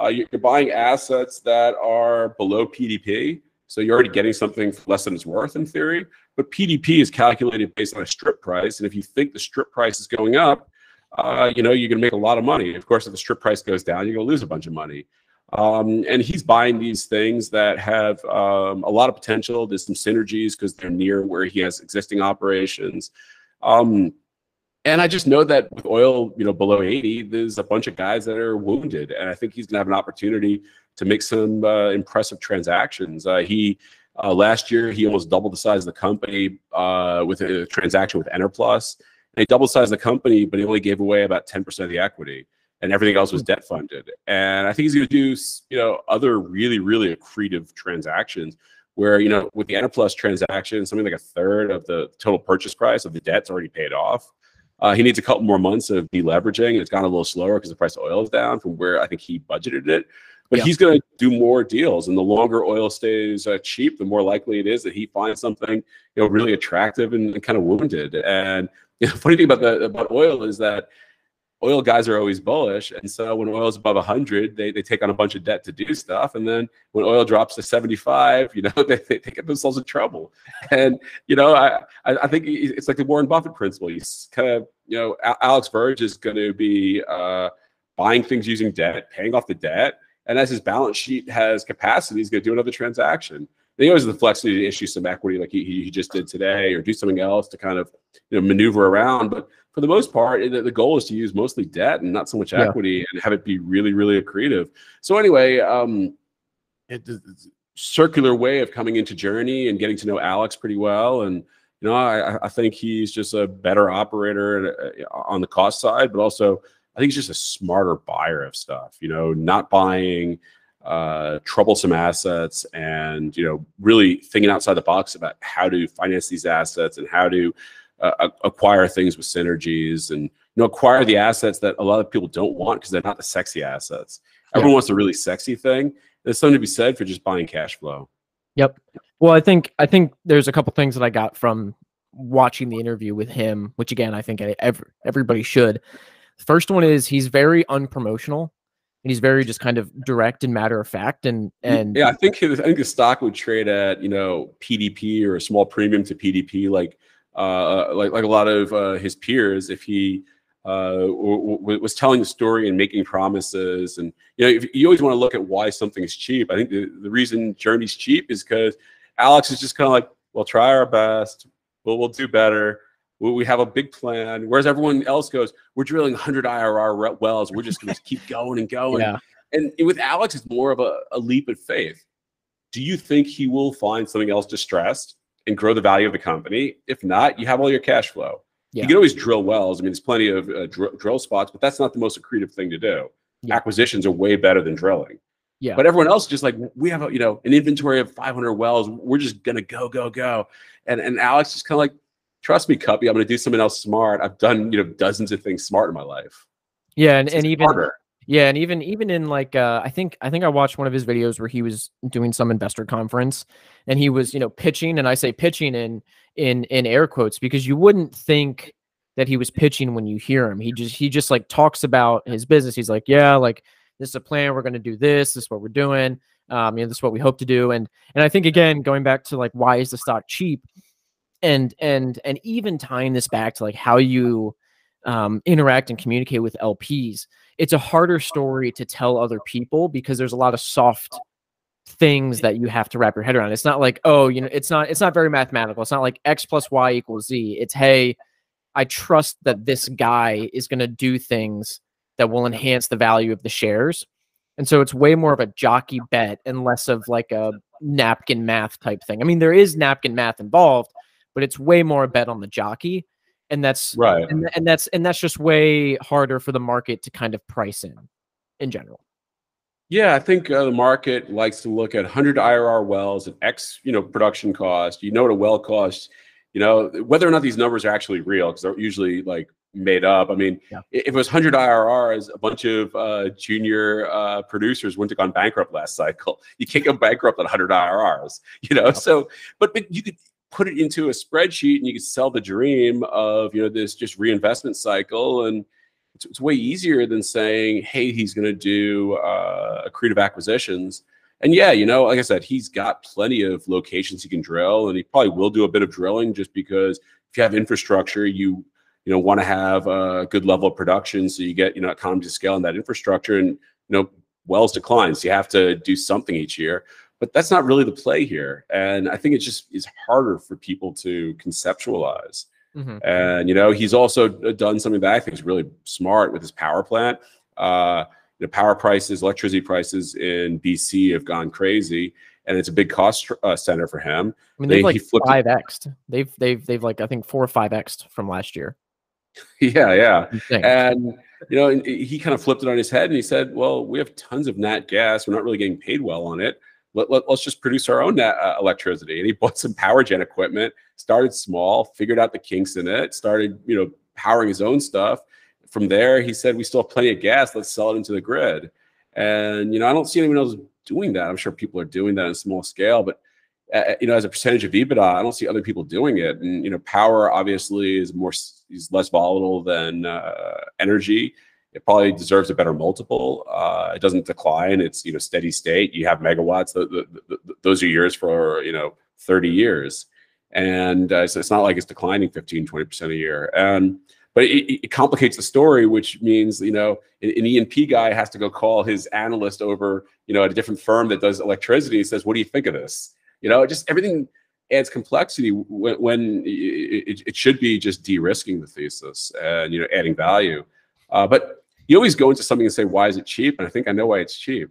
uh, you're buying assets that are below PDP. So you're already getting something less than it's worth in theory. But PDP is calculated based on a strip price, and if you think the strip price is going up uh, you know, you're going to make a lot of money. Of course, if the strip price goes down, you're going to lose a bunch of money. Um, and he's buying these things that have um, a lot of potential. There's some synergies because they're near where he has existing operations. Um, and I just know that with oil, you know, below 80, there's a bunch of guys that are wounded, and I think he's going to have an opportunity to make some uh, impressive transactions. Uh, he uh, last year he almost doubled the size of the company uh, with a transaction with Enerplus. They double sized the company, but he only gave away about 10% of the equity and everything else was hmm. debt funded. And I think he's going to do, you know, other really, really accretive transactions where, you know, with the Enerplus transaction, something like a third of the total purchase price of the debt's already paid off. Uh, he needs a couple more months of deleveraging. It's gone a little slower because the price of oil is down from where I think he budgeted it. But yeah. he's going to do more deals, and the longer oil stays uh, cheap, the more likely it is that he finds something, you know, really attractive and, and kind of wounded. And you know, funny thing about the about oil is that oil guys are always bullish, and so when oil is above 100, they, they take on a bunch of debt to do stuff, and then when oil drops to 75, you know, they, they, get themselves in trouble. And you know, I I think it's like the Warren Buffett principle. He's kind of you know, Alex Verge is going to be uh, buying things using debt, paying off the debt, and as his balance sheet has capacity, he's going to do another transaction he always has the flexibility to issue some equity like he, he just did today or do something else to kind of you know maneuver around but for the most part the, the goal is to use mostly debt and not so much equity yeah. and have it be really really accretive so anyway um it, circular way of coming into journey and getting to know alex pretty well and you know i i think he's just a better operator uh, on the cost side but also i think he's just a smarter buyer of stuff you know not buying uh, troublesome assets and you know really thinking outside the box about how to finance these assets and how to uh, acquire things with synergies and you know acquire the assets that a lot of people don't want because they're not the sexy assets. Everyone wants a really sexy thing. There's something to be said for just buying cash flow. Yep. Well i think i think there's a couple things that i got from watching the interview with him which again i think every, everybody should. First one is he's very unpromotional and he's very just kind of direct and matter of fact and and yeah i think his, i think the stock would trade at you know pdp or a small premium to pdp like uh like like a lot of uh, his peers if he uh, was telling the story and making promises and you know if, you always want to look at why something is cheap i think the, the reason journey's cheap is because alex is just kind of like we'll try our best we'll, we'll do better we have a big plan. Whereas everyone else goes, we're drilling 100 IRR wells. We're just going to keep going and going. Yeah. And with Alex, it's more of a, a leap of faith. Do you think he will find something else distressed and grow the value of the company? If not, you have all your cash flow. Yeah. You can always drill wells. I mean, there's plenty of uh, dr- drill spots, but that's not the most accretive thing to do. Yeah. Acquisitions are way better than drilling. Yeah. But everyone else is just like we have a you know an inventory of 500 wells. We're just gonna go go go. And and Alex is kind of like trust me, Kuppy, I'm going to do something else smart. I've done, you know, dozens of things smart in my life. Yeah. And, and even, Yeah, and even even in like uh, I think I think I watched one of his videos where he was doing some investor conference and he was, you know, pitching and I say pitching in in in air quotes because you wouldn't think that he was pitching when you hear him. He just he just like talks about his business. He's like, "Yeah, like this is a plan. We're going to do this. This is what we're doing. Um, you know, this is what we hope to do." And and I think again going back to like why is the stock cheap? And and and even tying this back to like how you um, interact and communicate with LPs it's a harder story to tell other people because there's a lot of soft things that you have to wrap your head around. It's not like, oh, you know, it's not it's not very mathematical. It's not like x plus y equals z. It's hey, I trust that this guy is going to do things that will enhance the value of the shares. And so it's way more of a jockey bet and less of like a napkin math type thing. I mean, there is napkin math involved, but it's way more a bet on the jockey and that's right. and, and that's and that's just way harder for the market to kind of price in in general. Yeah i think uh, the market likes to look at 100 irr wells at x you know production cost. You know what a well costs you know whether or not these numbers are actually real because they're usually like made up. I mean yeah. if it was 100 irrs a bunch of uh, junior uh, producers wouldn't have gone bankrupt last cycle. You can't go bankrupt at 100 irrs you know? So but, but you could put it into a spreadsheet and you can sell the dream of you know this just reinvestment cycle. And it's, it's way easier than saying hey he's going to do uh, accretive acquisitions. And yeah you know like i said he's got plenty of locations he can drill and he probably will do a bit of drilling just because if you have infrastructure you you know want to have a good level of production so you get you know economies of scale in that infrastructure. And you know wells declines so you have to do something each year but that's not really the play here and i think it just is harder for people to conceptualize. Mm-hmm. and you know he's also done something that i think is really smart with his power plant. Uh, the power prices electricity prices in bc have gone crazy and it's a big cost uh, center for him. I mean they've they, like five x they've they've they've like i think four or five x from last year. Yeah yeah. And you know he kind of flipped it on his head and he said well we have tons of nat gas. We're not really getting paid well on it let, let, us just produce our own uh, electricity. And he bought some power gen equipment, started small, figured out the kinks in it, started, you know, powering his own stuff. From there, he said, we still have plenty of gas. Let's sell it into the grid. And, you know, I don't see anyone else doing that. I'm sure people are doing that on a small scale, but, uh, you know, as a percentage of EBITDA, I don't see other people doing it. And, you know, power obviously is more, is less volatile than uh, energy it probably deserves a better multiple. Uh, it doesn't decline; it's you know steady state. You have megawatts; the, the, the, those are yours for you know 30 years, and uh, so it's not like it's declining 15, 20 percent a year. And but it, it, complicates the story, which means you know an, E&P guy has to go call his analyst over you know at a different firm that does electricity. He says, "What do you think of this?" You know, just everything adds complexity when, when it, it, should be just de-risking the thesis and you know adding value. Uh, but you always go into something and say, why is it cheap? And I think I know why it's cheap.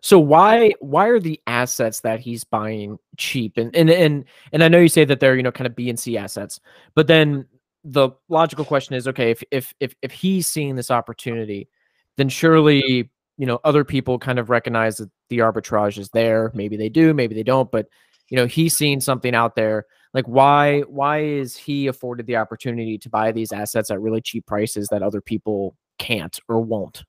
So why why are the assets that he's buying cheap? And and and and I know you say that they're you know kind of B and C assets, but then the logical question is, okay, if if if if he's seeing this opportunity, then surely you know other people kind of recognize that the arbitrage is there. Maybe they do, maybe they don't, but you know he's seeing something out there. Like why why is he afforded the opportunity to buy these assets at really cheap prices that other people can't or won't?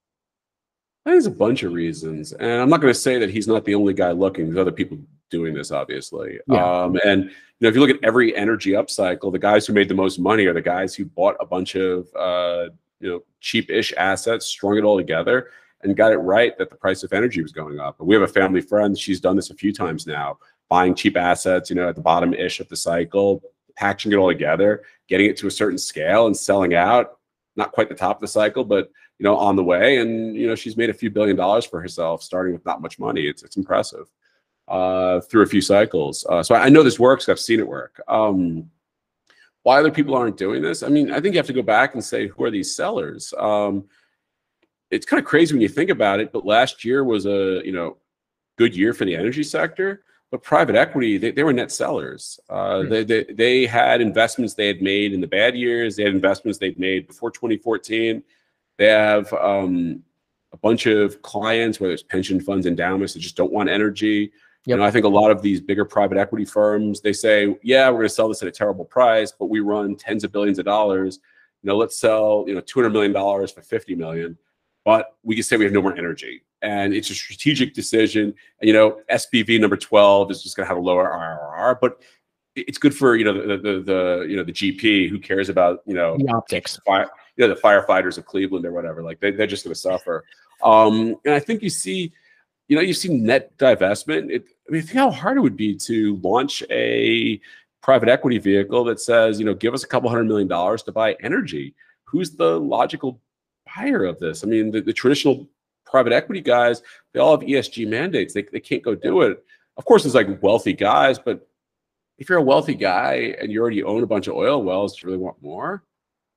There's a bunch of reasons, and I'm not going to say that he's not the only guy looking. There's other people doing this, obviously. Yeah. Um, and you know, if you look at every energy upcycle, the guys who made the most money are the guys who bought a bunch of uh, you know cheap-ish assets, strung it all together, and got it right that the price of energy was going up. And we have a family friend; she's done this a few times now, buying cheap assets, you know, at the bottom-ish of the cycle, patching it all together, getting it to a certain scale, and selling out not quite the top of the cycle, but you know, on the way. And you know, she's made a few billion dollars for herself, starting with not much money. It's it's impressive uh, through a few cycles. Uh, so I know this works. I've seen it work. Um, why other people aren't doing this? I mean, I think you have to go back and say, who are these sellers? Um, it's kind of crazy when you think about it, but last year was a you know good year for the energy sector but private equity they, they were net sellers uh, hmm. they, they, they had investments they had made in the bad years they had investments they'd made before 2014 they have um, a bunch of clients whether it's pension funds endowments that just don't want energy Yep. You know, I think a lot of these bigger private equity firms, they say, yeah, we're going to sell this at a terrible price, but we run tens of billions of dollars. You know, let's sell, you know, $200 million for 50 million but we can say we have no more energy. And it's a strategic decision. You know, SPV number 12 is just going to have a lower IRR, but it's good for, you know, the, the, the, you know, the GP who cares about, you know, the optics, fire, you know, the firefighters of Cleveland or whatever, like they, they're just going to suffer. Um, and I think you see, you know, you see net divestment. It, I mean, think how hard it would be to launch a private equity vehicle that says, you know, give us a couple hundred million dollars to buy energy. Who's the logical buyer of this? I mean, the, the traditional private equity guys, they all have ESG mandates. They, they can't go do it. Of course, it's like wealthy guys, but if you're a wealthy guy and you already own a bunch of oil wells, do you really want more?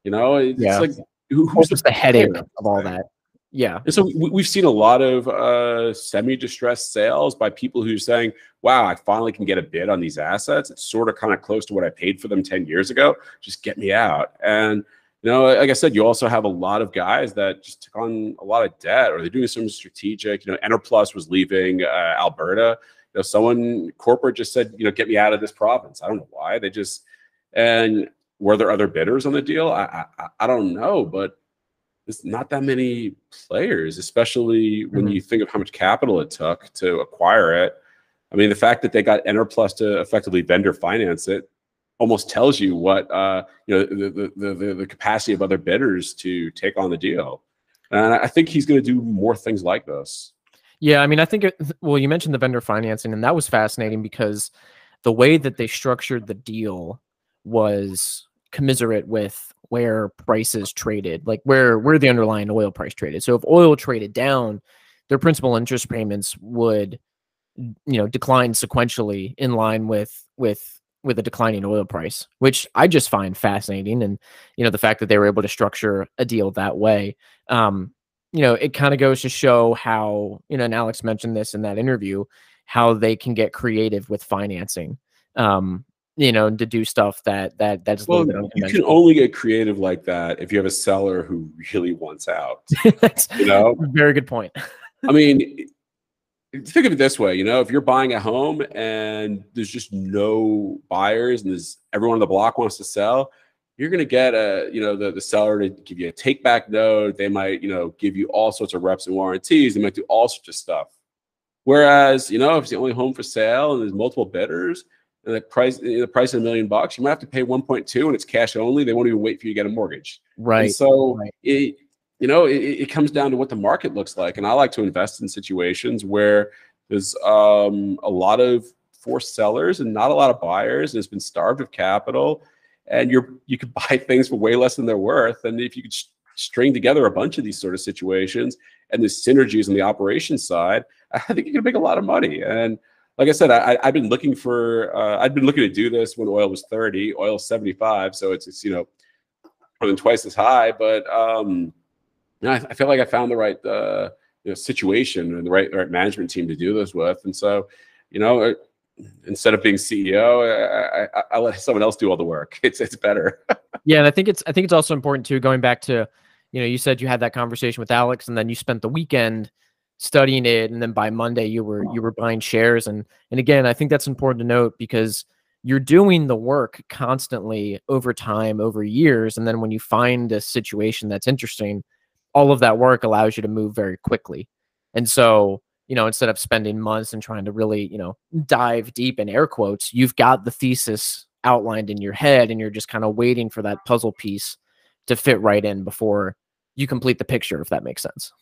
You know, it's yeah. like who, who's the, the headache of all that? Yeah. And so we, have seen a lot of uh, semi-distressed sales by people who are saying, wow, I finally can get a bid on these assets. It's sort of kind of close to what I paid for them 10 years ago. Just get me out. And, you know, like I said, you also have a lot of guys that just took on a lot of debt or they're doing some strategic, you know, Enerplus was leaving uh, Alberta. You know, someone corporate just said, you know, get me out of this province. I don't know why. They just, and were there other bidders on the deal? I, I, I don't know, but there's not that many players, especially when mm-hmm. you think of how much capital it took to acquire it. I mean, the fact that they got Enerplus to effectively vendor finance it almost tells you what uh, you know the, the the the capacity of other bidders to take on the deal. And I think he's going to do more things like this. Yeah, I mean, I think it, well, you mentioned the vendor financing, and that was fascinating because the way that they structured the deal was commiserate with where prices traded, like where where the underlying oil price traded. So if oil traded down, their principal interest payments would you know decline sequentially in line with with with a declining oil price, which I just find fascinating. And you know the fact that they were able to structure a deal that way, um, you know, it kind of goes to show how you know. And Alex mentioned this in that interview, how they can get creative with financing. Um, you know, to do stuff that that that's well, you can only get creative like that if you have a seller who really wants out. you know, very good point. I mean, think of it this way: you know, if you're buying a home and there's just no buyers and there's everyone on the block wants to sell, you're going to get a you know the the seller to give you a take back note. They might you know give you all sorts of reps and warranties. They might do all sorts of stuff. Whereas you know if it's the only home for sale and there's multiple bidders and the price the price of a million bucks, you might have to pay 1.2 and it's cash only. They won't even wait for you to get a mortgage. Right. And so right. it you know it, it, comes down to what the market looks like. And I like to invest in situations where there's um, a lot of forced sellers and not a lot of buyers, and it's been starved of capital. And you're you could buy things for way less than they're worth. And if you could string together a bunch of these sort of situations and the synergies on the operations side, I think you can make a lot of money. And like I said, I, have been looking for, uh, I've been looking to do this when oil was 30, oil 75. So it's, it's, you know, more than twice as high, but, um, I, I feel like I found the right, uh, you know, situation and the right, right management team to do this with. And so, you know, uh, instead of being CEO, I, I, I, let someone else do all the work. It's, it's better. yeah. And I think it's, I think it's also important too, going back to, you know, you said you had that conversation with Alex and then you spent the weekend studying it and then by monday you were you were buying shares and and again i think that's important to note because you're doing the work constantly over time over years and then when you find a situation that's interesting all of that work allows you to move very quickly. And so you know instead of spending months and trying to really you know dive deep in air quotes you've got the thesis outlined in your head and you're just kind of waiting for that puzzle piece to fit right in before you complete the picture if that makes sense.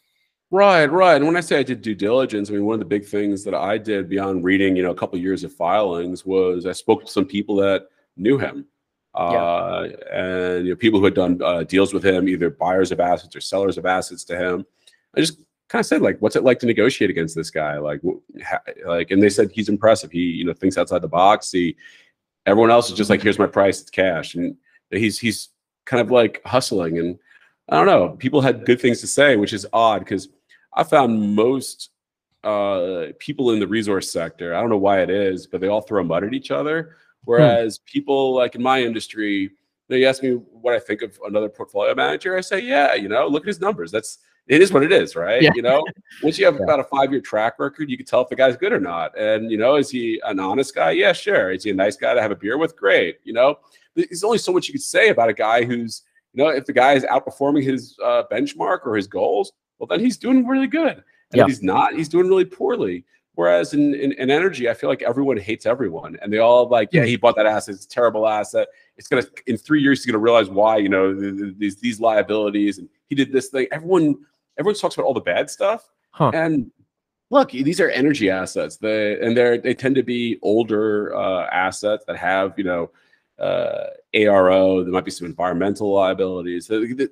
Right, right. And when I say I did due diligence, I mean one of the big things that I did beyond reading, you know, a couple years of filings was I spoke to some people that knew him, uh, yeah. and you know, people who had done uh, deals with him, either buyers of assets or sellers of assets to him. I just kind of said like, "What's it like to negotiate against this guy?" Like, like, and they said he's impressive. He, you know, thinks outside the box. He, everyone else is just like, "Here's my price. It's cash," and he's he's kind of like hustling and. I don't know. People had good things to say, which is odd because I found most uh, people in the resource sector, I don't know why it is, but they all throw mud at each other. Hmm. Whereas hmm. people like in my industry, they ask me what I think of another portfolio manager. I say, yeah, you know, look at his numbers. That's it is what it is, right? Yeah. You know, once you have yeah. about a five year track record, you can tell if the guy's good or not. And you know, is he an honest guy? Yeah, sure. Is he a nice guy to have a beer with? Great. You know, there's only so much you could say about a guy who's, you know, if the guy is outperforming his uh, benchmark or his goals, well, then he's doing really good. And Yeah. if he's not, he's doing really poorly. Whereas in, in, in energy, I feel like everyone hates everyone, and they all like, yeah, he bought that asset. It's a terrible asset. It's gonna in three years, he's gonna realize why. You know, th- th- these these liabilities, and he did this thing. Everyone everyone talks about all the bad stuff, Huh. and look, these are energy assets. They and they're they tend to be older uh, assets that have you know uh, ARO. There might be some environmental liabilities. There- there-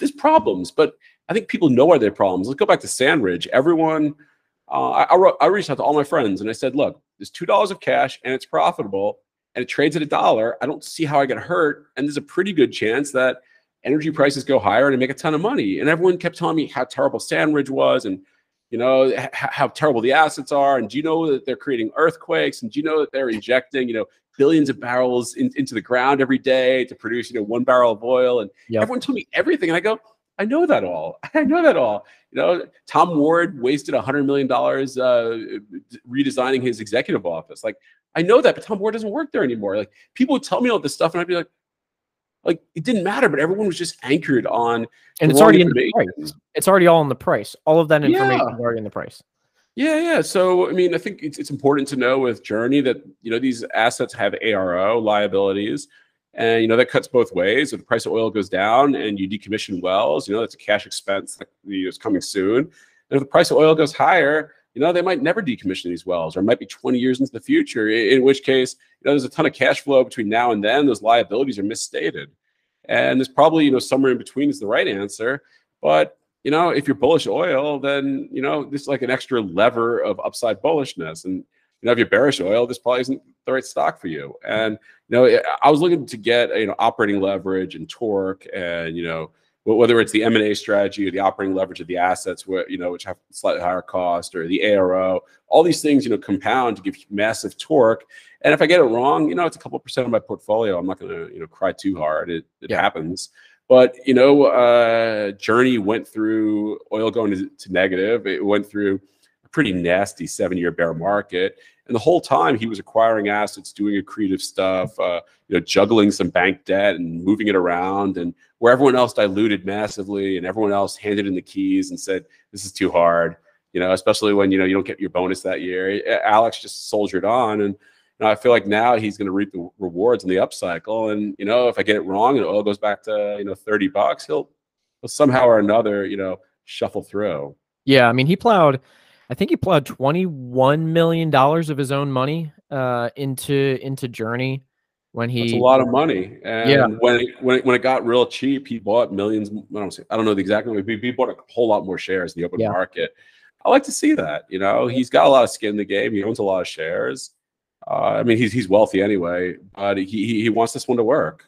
There's problems, but I think people know are their problems. Let's go back to Sandridge. Everyone, uh, I, I, wrote, I reached out to all my friends and I said, look, there's two dollars of cash and it's profitable and it trades at a dollar. I don't see how I get hurt, and there's a pretty good chance that energy prices go higher and I make a ton of money. And everyone kept telling me how terrible Sandridge was and you know how terrible the assets are and do you know that they're creating earthquakes and do you know that they're injecting you know billions of barrels in, into the ground every day to produce you know one barrel of oil and Yep. everyone told me everything and i go i know that all i know that all you know tom ward wasted a hundred million dollars uh, redesigning his executive office like i know that but tom ward doesn't work there anymore like people would tell me all this stuff and i'd be like like it didn't matter but everyone was just anchored on And it's already in the price. It's already all in the price. All of that information Yeah. is already in the price. Yeah, yeah. So I mean, I think it's, it's important to know with Journey that you know these assets have ARO liabilities, and you know that cuts both ways. If the price of oil goes down and you decommission wells, you know that's a cash expense that is coming soon. And if the price of oil goes higher, you know they might never decommission these wells, or it might be 20 years into the future. In which case, you know there's a ton of cash flow between now and then. Those liabilities are misstated, and there's probably you know somewhere in between is the right answer. But you know, if you're bullish oil, then you know this is like an extra lever of upside bullishness. And you know, if you're bearish oil, this probably isn't the right stock for you. And you know, I- was looking to get you know operating leverage and torque, and you know, whether it's the M and A strategy or the operating leverage of the assets, where you know, which have slightly higher cost, or the ARO, all these things you know compound to give you massive torque. And if I get it wrong, you know, it's a couple percent of my portfolio. I'm not going to you know cry too hard. It it Yeah. happens. But you know, uh, Journey went through oil going to, to negative. It went through pretty nasty seven-year bear market, and the whole time he was acquiring assets, doing accretive stuff, uh, you know, juggling some bank debt and moving it around, and where everyone else diluted massively, and everyone else handed in the keys and said, "This is too hard." You know, especially when you know you don't get your bonus that year. Alex just soldiered on, and you know, I feel like now he's going to reap the rewards in the upcycle. And you know, if I get it wrong and oil goes back to you know thirty bucks, he'll, he'll somehow or another you know shuffle through. Yeah, I mean, he plowed. I think he plowed twenty-one million dollars of his own money uh, into into Journey when he. That's a lot of money. And Yeah. when it, when it, when it got real cheap, he bought millions. I don't say, I don't know the exact number. but He bought a whole lot more shares in the open Yeah. market. I like to see that. You know, he's got a lot of skin in the game. He owns a lot of shares. Uh, I mean, he's he's wealthy anyway, but he he, he wants this one to work.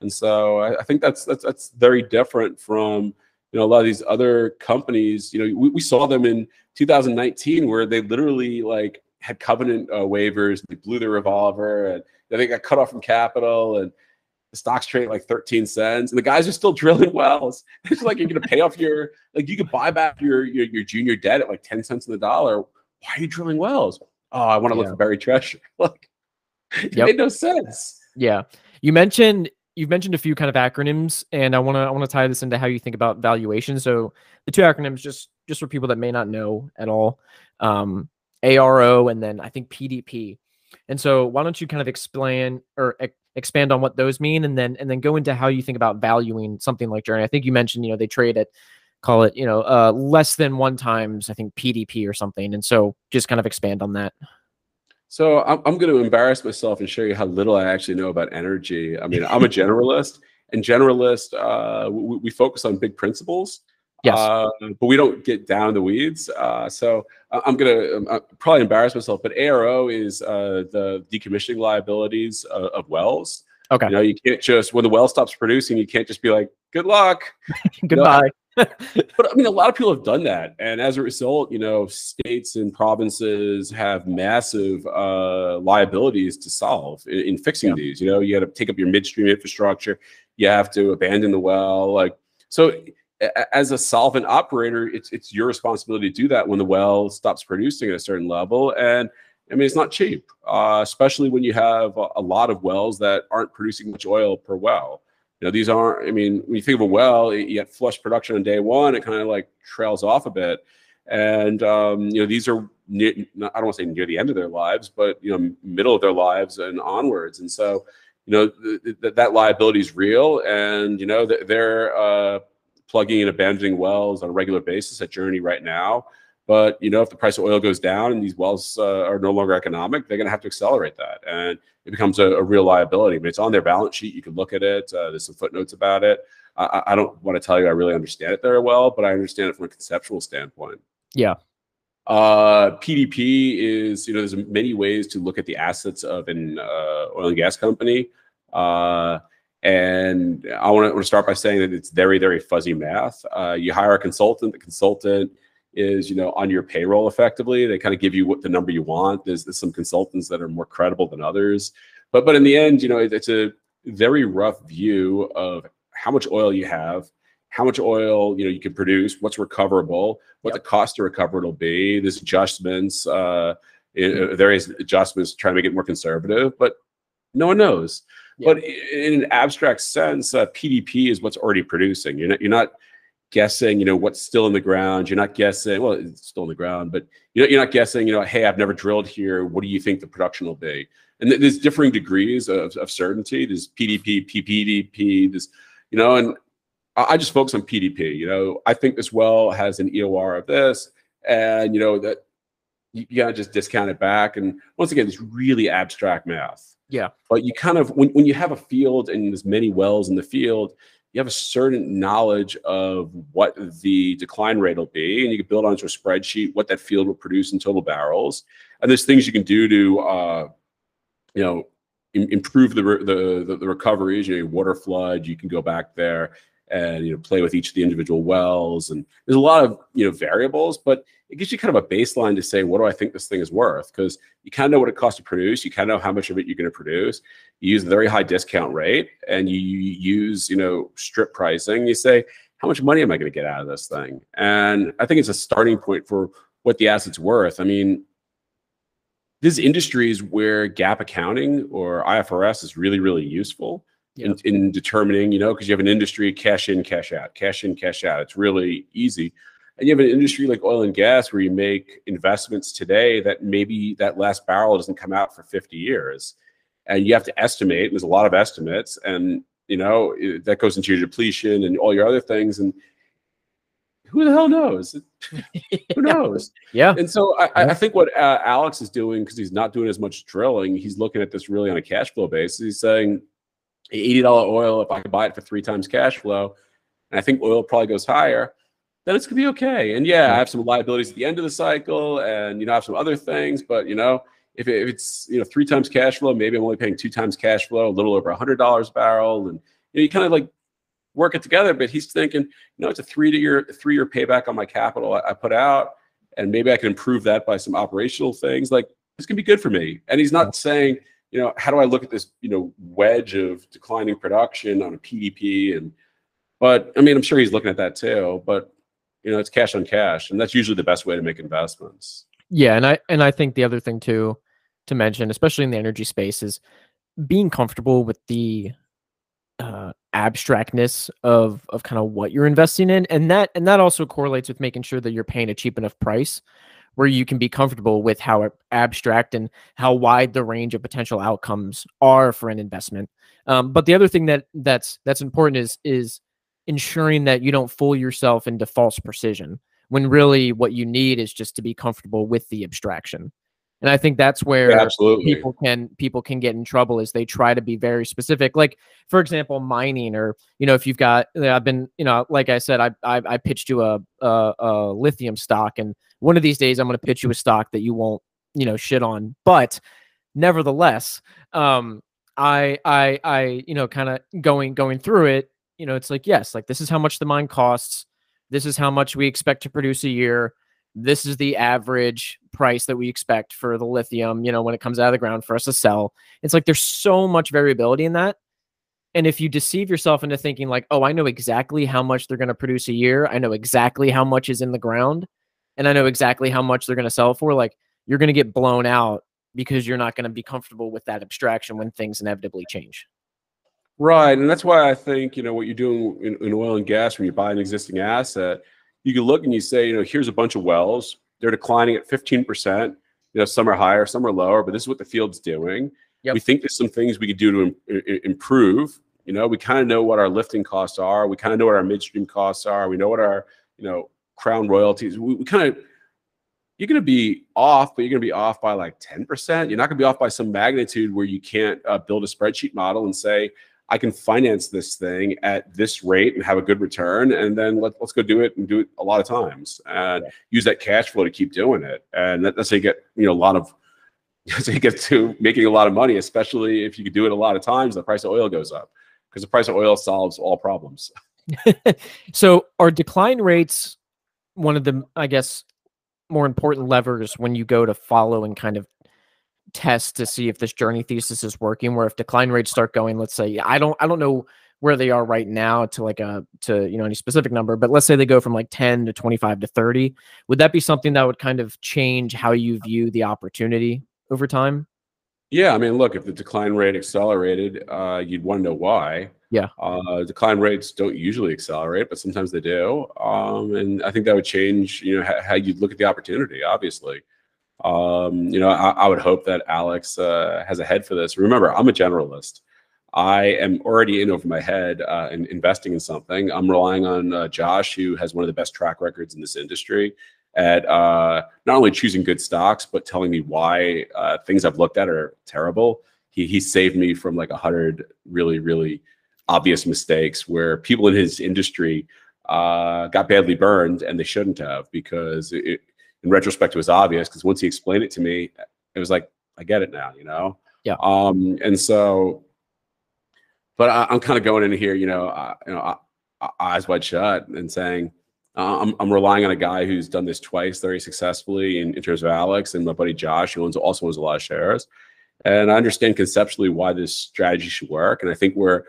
And so I, I think that's that's that's very different from you know a lot of these other companies. You know, we, we saw them in 2019 where they literally like had covenant uh, waivers. They blew their revolver and then they got cut off from capital and the stocks trade like 13 cents and the guys are still drilling wells. It's like you're gonna pay off your like you could buy back your your, your junior debt at like 10 cents in the dollar. Why are you drilling wells? Oh, I want to look for buried treasure. like it Yep. made no sense. Yeah, you mentioned you've mentioned a few kind of acronyms, and I want to I want to tie this into how you think about valuation. So the two acronyms, just just for people that may not know at all, um, ARO and then I think PDP. And so why don't you kind of explain or ex- expand on what those mean, and then and then go into how you think about valuing something like Journey. I think you mentioned you know they trade at call it you know uh, less than one times I think PDP or something, and so just kind of expand on that. So I'm, I'm going to embarrass myself and show you how little I actually know about energy. I mean, I'm a generalist, and generalist, uh, we, we focus on big principles. Yes. Uh, but we don't get down in the weeds. Uh, so I'm going to probably embarrass myself, but ARO is uh, the decommissioning liabilities of, of wells. Okay. You know, you can't just, when the well stops producing, you can't just be like, good luck. Goodbye. But I mean, a lot of people have done that, and as a result, you know, states and provinces have massive uh, liabilities to solve in, in fixing Yeah. these. You know, you got to take up your midstream infrastructure, you have to abandon the well, like so. a- As a solvent operator, it's it's your responsibility to do that when the well stops producing at a certain level, and I mean, it's not cheap, uh, especially when you have a, a lot of wells that aren't producing much oil per well. Know, these aren't. I mean, when you think of a well, you get flush production on day one. It kind of like trails off a bit, and um, you know, these are near, I don't want to say near the end of their lives, but you know, middle of their lives and onwards. And so, you know, th- th- that liability is real, and you know, they're uh, plugging and abandoning wells on a regular basis at Journey right now. But you know, if the price of oil goes down and these wells uh, are no longer economic, they're going to have to accelerate that, and it becomes a, a, real liability. I mean, it's on their balance sheet. You can look at it. Uh, there's some footnotes about it. I, I, don't want to tell you I really understand it very well, but I understand it from a conceptual standpoint. Yeah. Uh, PDP is, you know, there's many ways to look at the assets of an uh, oil and gas company. Uh, and I want to start by saying that it's very, very fuzzy math. Uh, you hire a consultant, the consultant is you know on your payroll effectively they kind of give you what the number you want. There's, there's some consultants that are more credible than others. But but in the end you know it, it's a very rough view of how much oil you have how much oil you know you can produce what's recoverable what yep. the cost to recover it will be. There's adjustments uh mm-hmm. various adjustments trying to make it more conservative but no one knows. But in an abstract sense uh, pdp is what's already producing. You're not, you're not guessing, you know, what's still in the ground. You're not guessing, well, it's still in the ground, but you're not guessing, you know, hey, I've never drilled here. What do you think the production will be? And there's differing degrees of, of certainty. There's PDP, PPDP, there's, you know, and I just focus on PDP. You know, I think this well has an EUR of this, and you know that you, you gotta just discount it back. And once again, it's really abstract math. Yeah. But you kind of when, when you have a field and there's many wells in the field, you have a certain knowledge of what the decline rate will be, and you can build onto a spreadsheet what that field will produce in total barrels. And there's things you can do to, uh, you know, improve the, the the recoveries. You know, water flood. You can go back there and you know play with each of the individual wells and there's a lot of you know variables but it gives you kind of a baseline to say what do i think this thing is worth? Because you kind of know what it costs to produce you kind of know how much of it you're going to produce you use a very high discount rate and you use you know strip pricing you say how much money am i going to get out of this thing? And i think it's a starting point for what the asset's worth. I mean there's industries where GAAP accounting or ifrs is really really useful in, in determining, you know, because you have an industry cash in, cash out, cash in, cash out. It's really easy. And you have an industry like oil and gas where you make investments today that maybe that last barrel doesn't come out for 50 years. And you have to estimate, there's a lot of estimates, and you know, that goes into your depletion and all your other things. And who the hell knows? who knows? Yeah. And so I, I think what uh, Alex is doing, because he's not doing as much drilling, he's looking at this really on a cash flow basis. He's saying, $80 oil, if I could buy it for three times cash flow, and I think oil probably goes higher, then it's gonna be okay. And yeah, I have some liabilities at the end of the cycle, and you know, I have some other things, but you know, if, it, if it's you know three times cash flow, maybe I'm only paying two times cash flow, a little over hundred dollars a barrel, and you know, you kind of like work it together. But he's thinking, you know, it's a three year three year payback on my capital I, I put out, and maybe I can improve that by some operational things. Like this can be good for me. And he's not saying you know, how do I look at this, you know, wedge of declining production on a PDP? And, but I mean, I'm sure he's looking at that too, but, you know, it's cash on cash. And that's usually the best way to make investments. Yeah. And I, and I think the other thing too, to mention, especially in the energy space, is being comfortable with the uh, abstractness of of kind of what you're investing in, and that and that also correlates with making sure that you're paying a cheap enough price where you can be comfortable with how abstract and how wide the range of potential outcomes are for an investment. Um, but the other thing that that's that's important is is ensuring that you don't fool yourself into false precision when really what you need is just to be comfortable with the abstraction and i think that's where yeah, people can people can get in trouble is they try to be very specific. Like for example mining or you know if you've got i've been you know like i said i i, I pitched you a, a, a lithium stock and one of these days i'm going to pitch you a stock that you won't you know shit on. But nevertheless um i i i you know kind of going going through it you know it's like yes like this is how much the mine costs. This is how much we expect to produce a year this is the average price that we expect for the lithium, you know, when it comes out of the ground for us to sell. It's like there's so much variability in that. And if you deceive yourself into thinking like, oh, I know exactly how much they're going to produce a year, I know exactly how much is in the ground, and I know exactly how much they're going to sell for, like you're going to get blown out because you're not going to be comfortable with that abstraction when things inevitably change. Right, and that's why I think you know what you're doing in, in oil and gas when you buy an existing asset. You can look and you say, you know, here's a bunch of wells. They're declining at 15 percent. You know, some are higher, some are lower, but this is what the field's doing. Yep. We think there's some things we could do to Im- improve. You know, we kind of know what our lifting costs are. We kind of know what our midstream costs are. We know what our, you know, crown royalties. We, we kind of you're going to be off, but you're going to be off by like 10%. You're not going to be off by some magnitude where you can't uh, build a spreadsheet model and say, I can finance this thing at this rate and have a good return. And then let, let's go do it and do it a lot of times and yeah. use that cash flow to keep doing it. And that, that's how you get, you know, a lot of, so you get to making a lot of money, especially if you could do it a lot of times, the price of oil goes up because the price of oil solves all problems. so are decline rates one of the, I guess, more important levers when you go to follow and kind of test to see if this journey thesis is working where if decline rates start going let's say i don't i don't know where they are right now to like a to you know any specific number but let's say they go from like 10 to 25 to 30 would that be something that would kind of change how you view the opportunity over time yeah i mean look if the decline rate accelerated uh, you'd want to know why yeah. Uh, decline rates don't usually accelerate, but sometimes they do. Um, and I think that would change, you know, how, how you look at the opportunity, obviously. Um, you know, I, I, would hope that Alex uh, has a head for this. Remember, I'm a generalist. I am already in over my head uh, in investing in something. I'm relying on uh, Josh, who has one of the best track records in this industry at uh, not only choosing good stocks, but telling me why uh, things I've looked at are terrible. He, he saved me from like a hundred really, really obvious mistakes where people in his industry uh, got badly burned and they shouldn't have because it, in retrospect it was obvious because once he explained it to me it was like i get it now you know? Yeah. Um and so but I, am kind of going in here you know uh, you know eyes wide shut and saying uh, I'm, I'm relying on a guy who's done this twice very successfully in, in terms of alex and my buddy josh who owns also owns a lot of shares. And i understand conceptually why this strategy should work and i think we're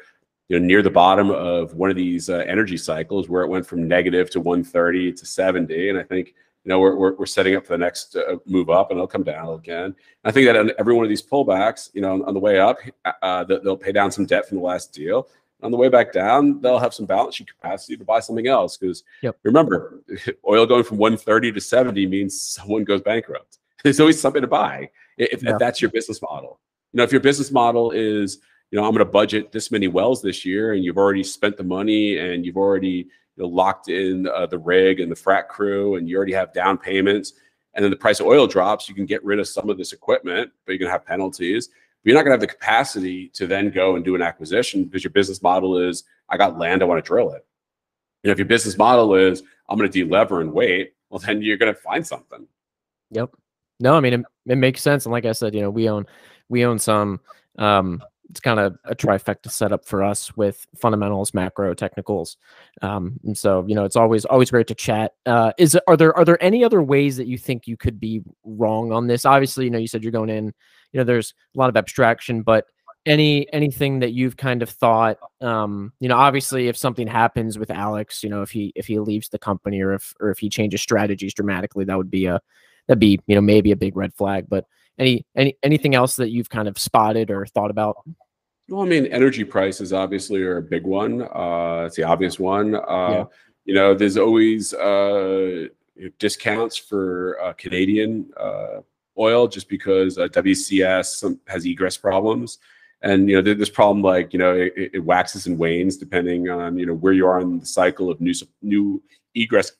you know near the bottom of one of these uh, energy cycles where it went from negative to 130 to 70 and i think you know we're, we're, we're setting up for the next uh, move up and it'll come down again. And i think that on every one of these pullbacks you know on, on the way up uh, they'll pay down some debt from the last deal. On the way back down they'll have some balance sheet capacity to buy something else because yep. remember oil going from 130 to 70 means someone goes bankrupt. There's always something to buy if, if that's your business model. You know if your business model is you know, I'm going to budget this many wells this year, and you've already spent the money, and you've already you know, locked in uh, the rig and the frac crew, and you already have down payments. And then the price of oil drops, you can get rid of some of this equipment, but you're going to have penalties. But you're not going to have the capacity to then go and do an acquisition because your business model is, I got land, I want to drill it. You know, if your business model is, I'm going to delever and wait, well, then you're going to find something. Yep. No, I mean it, it makes sense. And like I said, you know, we own we own some um it's kind of a trifecta setup for us with fundamentals, macro, technicals. Um, and so, you know, it's always always great to chat. Uh, is are there are there any other ways that you think you could be wrong on this? Obviously, you know, you said you're going in. You know, there's a lot of abstraction, but any anything that you've kind of thought um you know obviously if something happens with alex you know if he if he leaves the company or if or if he changes strategies dramatically that would be a that'd be you know maybe a big red flag but any any anything else that you've kind of spotted or thought about? Well, I mean, energy prices obviously are a big one. Uh, it's the obvious one. Uh, yeah. You know, there's always uh, discounts for uh, Canadian uh, oil just because uh, WCS has egress problems, and you know, this problem like you know it, it, waxes and wanes depending on you know where you are in the cycle of new new egress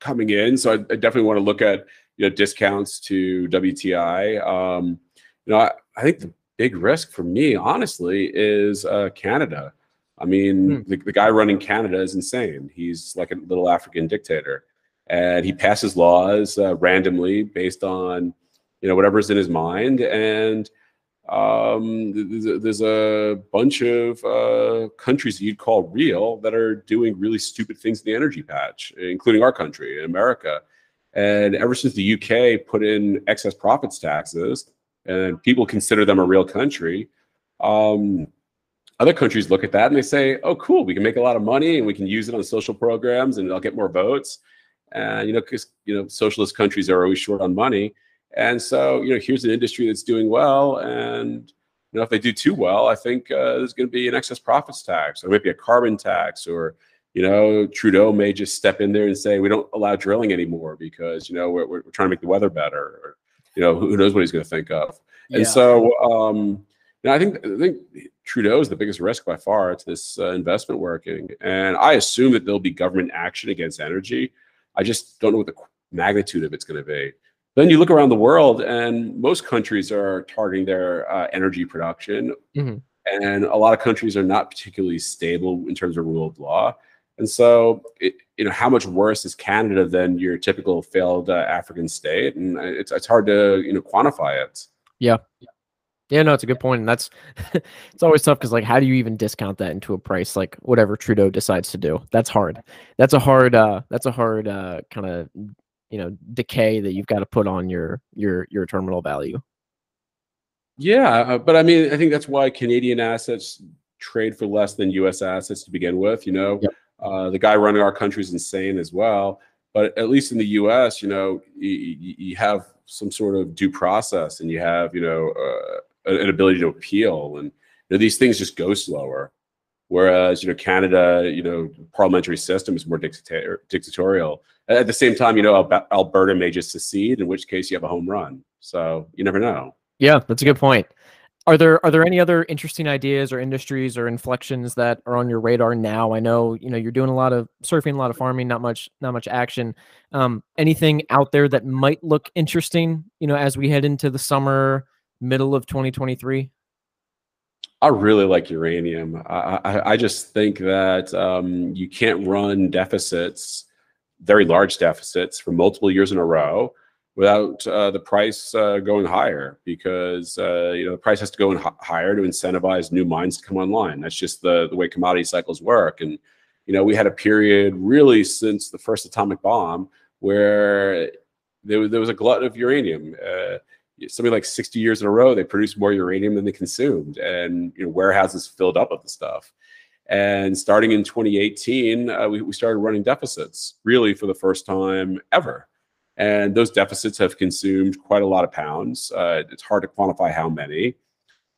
coming in. So I, I definitely want to look at you know discounts to WTI. Um, you know, I, I, think the big risk for me, honestly, is uh, Canada. I mean, hmm. the, the guy running Canada is insane. He's like a little African dictator, and he passes laws uh, randomly based on you know whatever's in his mind and um, there's, there's, a bunch of uh, countries that you'd call real that are doing really stupid things in the energy patch, including our country, America. And ever since the UK put in excess profits taxes, and people consider them a real country, um, other countries look at that and they say, "Oh, cool, we can make a lot of money and we can use it on social programs and I'll get more votes." And you know, because you know, socialist countries are always short on money, and so you know, here's an industry that's doing well, and you you know, if they do too well, I think uh, there's going to be an excess profits tax, or maybe a carbon tax, or you know, Trudeau may just step in there and say we don't allow drilling anymore because you know we're, we're trying to make the weather better, or you know, who knows what he's going to think of. Yeah. And so, um, you know, I think I think Trudeau is the biggest risk by far to this uh, investment working, and I assume that there'll be government action against energy. I just don't know what the magnitude of it's going to be. Then you look around the world, and most countries are targeting their uh, energy production, mm-hmm. and a lot of countries are not particularly stable in terms of rule of law. And so, it, you know, how much worse is Canada than your typical failed uh, African state? And it's it's hard to you know quantify it. Yeah. Yeah, no, it's a good point, and that's it's always tough because like, how do you even discount that into a price? Like whatever Trudeau decides to do, that's hard. That's a hard. uh That's a hard uh kind of you know decay that you've got to put on your your your terminal value yeah uh, but i mean i think that's why canadian assets trade for less than us assets to begin with you know yep. Uh, the guy running our country is insane as well but at least in the us you know you, you have some sort of due process and you have you know uh, an ability to appeal and you know, these things just go slower whereas you know Canada, you know, parliamentary system is more dictator- dictatorial. At the same time, you know, Alberta may just secede, in which case you have a home run. So you never know. Yeah, that's a good point. Are there are there any other interesting ideas or industries or inflections that are on your radar now? I know you know you're doing a lot of surfing, a lot of farming, not much not much action. Um, anything out there that might look interesting, you know, as we head into the summer, middle of 2023? I really like uranium. I, I, I just think that um, you can't run deficits, very large deficits, for multiple years in a row without uh, the price uh, going higher because uh, you know the price has to go in higher to incentivize new mines to come online. That's just the the way commodity cycles work. And you know we had a period really since the first atomic bomb where there, there was a glut of uranium. Uh, something like 60 years in a row, they produced more uranium than they consumed, and you know, warehouses filled up with the stuff. And starting in 2018, uh, we, we started running deficits, really for the first time ever. And those deficits have consumed quite a lot of pounds. Uh, it's hard to quantify how many.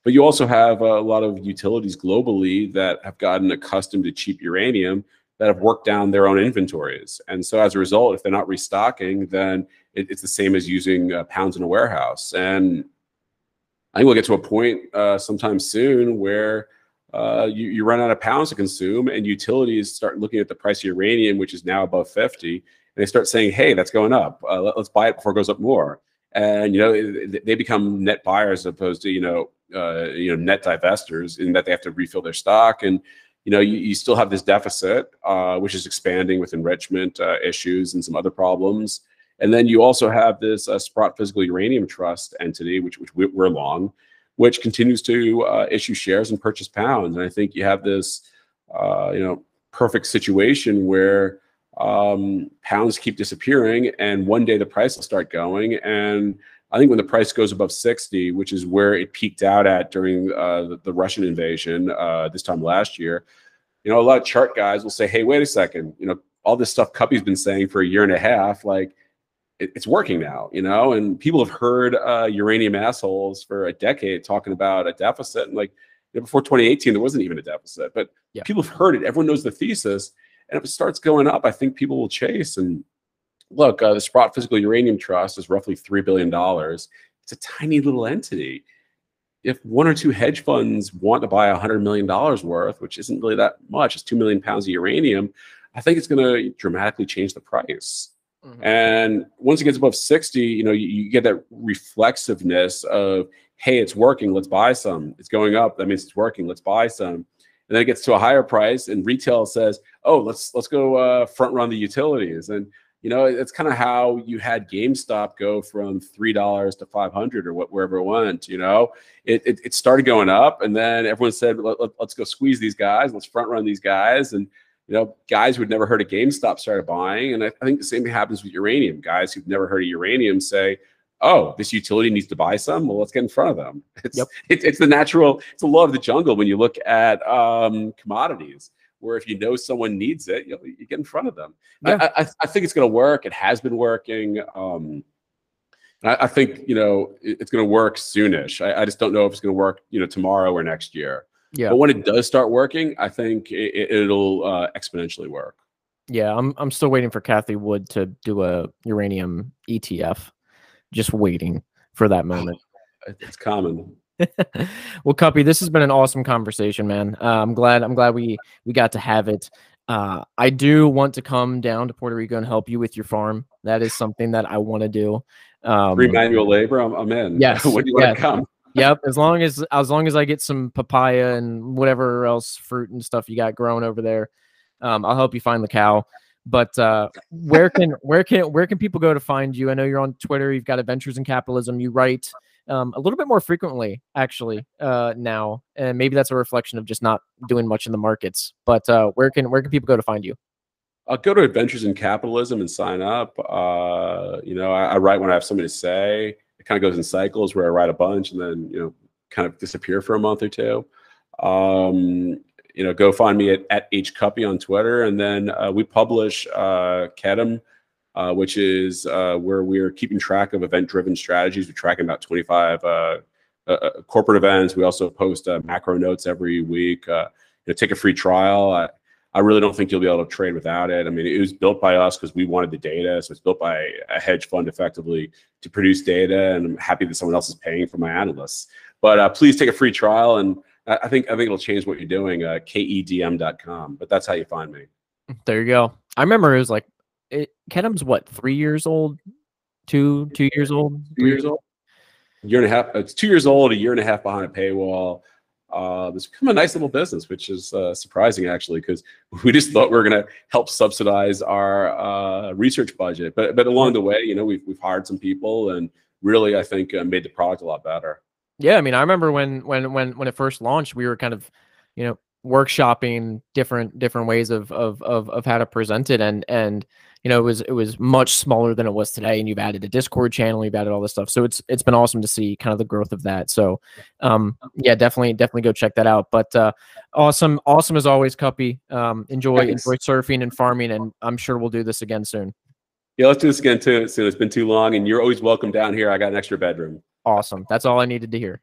But you also have a lot of utilities globally that have gotten accustomed to cheap uranium that have worked down their own inventories. And so as a result, if they're not restocking, then it, it's the same as using uh, pounds in a warehouse. And I think we'll get to a point uh, sometime soon where uh, you, you run out of pounds to consume, and utilities start looking at the price of uranium, which is now above 50, and they start saying, "Hey, that's going up. Uh, let, us buy it before it goes up more." And you know, they become net buyers as opposed to you know, uh, you know, net divestors in that they have to refill their stock and you know, you, you still have this deficit, uh, which is expanding with enrichment uh, issues and some other problems. And then you also have this uh, Sprott Physical Uranium Trust entity, which, which we're long, which continues to uh, issue shares and purchase pounds. And I think you have this, you know, perfect situation where um, pounds keep disappearing, and one day the price will start going. And I think when the price goes above 60, which is where it peaked out at during uh, the, the, Russian invasion uh, this time last year, you know, a lot of chart guys will say, "Hey, wait a second, you know, all this stuff Kuppy's been saying for a year and a half, like." it's working now, you know, and people have heard uh, uranium assholes for a decade talking about a deficit. And like you know, before 2018, there wasn't even a deficit, but yeah. people have heard it. Everyone knows the thesis. And if it starts going up, I think people will chase. And look, uh, the Sprott Physical Uranium Trust is roughly $3 billion. It's a tiny little entity. If one or two hedge funds want to buy $100 million worth, which isn't really that much, it's 2 million pounds of uranium, I think it's going to dramatically change the price. Mm-hmm. And once it gets above 60, you know, you, you, get that reflexiveness of, hey, it's working, let's buy some. It's going up, that means it's working, let's buy some. And then it gets to a higher price, and retail says, oh, let's let's go uh, front run the utilities. And you know, it's kind of how you had GameStop go from three dollars to five hundred or what wherever it went. You know, it, it, it started going up, and then everyone said, Let, us let, go squeeze these guys, let's front run these guys, and you know, guys who'd never heard of GameStop started buying. And I, I think the same thing happens with uranium. Guys who've never heard of uranium say, oh, this utility needs to buy some. Well, let's get in front of them. It's yep. it, it's the natural, it's the law of the jungle when you look at um, commodities, where if you know someone needs it, you, know, you get in front of them. Yeah. I, I, I, think it's going to work. It has been working. Um, I, I think you know it, it's going to work soonish. I, I just don't know if it's going to work you know tomorrow or next year. Yeah. But when it does start working, I think it, it'll uh, exponentially work. Yeah, I'm I'm still waiting for Cathie Wood to do a uranium ETF. Just waiting for that moment. It's common. well, Kuppy, this has been an awesome conversation, man. Uh, I'm glad I'm glad we we got to have it. Uh, I do want to come down to Puerto Rico and help you with your farm. That is something that I want to do. Um, Free manual labor, I'm, I'm in. Yes, when do you yes. want to come? yep, as long as as long as I get some papaya and whatever else fruit and stuff you got growing over there, um, I'll help you find the cow. But uh, where can where can where can people go to find you? I know you're on Twitter. You've got Adventures in Capitalism. You write um, a little bit more frequently, actually, uh, now, and maybe that's a reflection of just not doing much in the markets. But uh, where can where can people go to find you? I'll go to Adventures in Capitalism and sign up. Uh, you know, I, I write when I have something to say. It kind of goes in cycles where I write a bunch and then you know kind of disappear for a month or two. Um, you know, go find me at, at H Kuppy on Twitter, and then uh, we publish uh, uh, which is uh, where we're keeping track of event-driven strategies. We're tracking about 25 uh, uh, uh, corporate events. We also post macro notes every week. You know, take a free trial. I, I really don't think you'll be able to trade without it. I mean, it was built by us because we wanted the data. So it's built by a hedge fund effectively to produce data, and I'm happy that someone else is paying for my analysts. But please take a free trial, and I think I think it'll change what you're doing. Uh, kedm.com, but that's how you find me. There you go. I remember it was like it, Kedem's what three years old, two two years old, Two years old, year and a half. It's two years old, a year and a half behind a paywall. Uh, it's become a nice little business, which is uh, surprising actually, because we just thought we were going to help subsidize our uh, research budget. But but along the way, you know, we've we've hired some people and really, I think, uh, made the product a lot better. Yeah, I mean, I remember when when when when it first launched, we were kind of, you know, workshopping different different ways of of of of how to present it, and and you know, it was it was much smaller than it was today, and you've added a Discord channel, you've added all this stuff, so it's it's been awesome to see kind of the growth of that. So, um, yeah, definitely definitely go check that out. But uh, awesome, awesome as always, Kuppy. Um, enjoy Thanks. enjoy surfing and farming, and I'm sure we'll do this again soon. Yeah, let's do this again too soon. It's been too long, and you're always welcome down here. I got an extra bedroom. Awesome, that's all I needed to hear.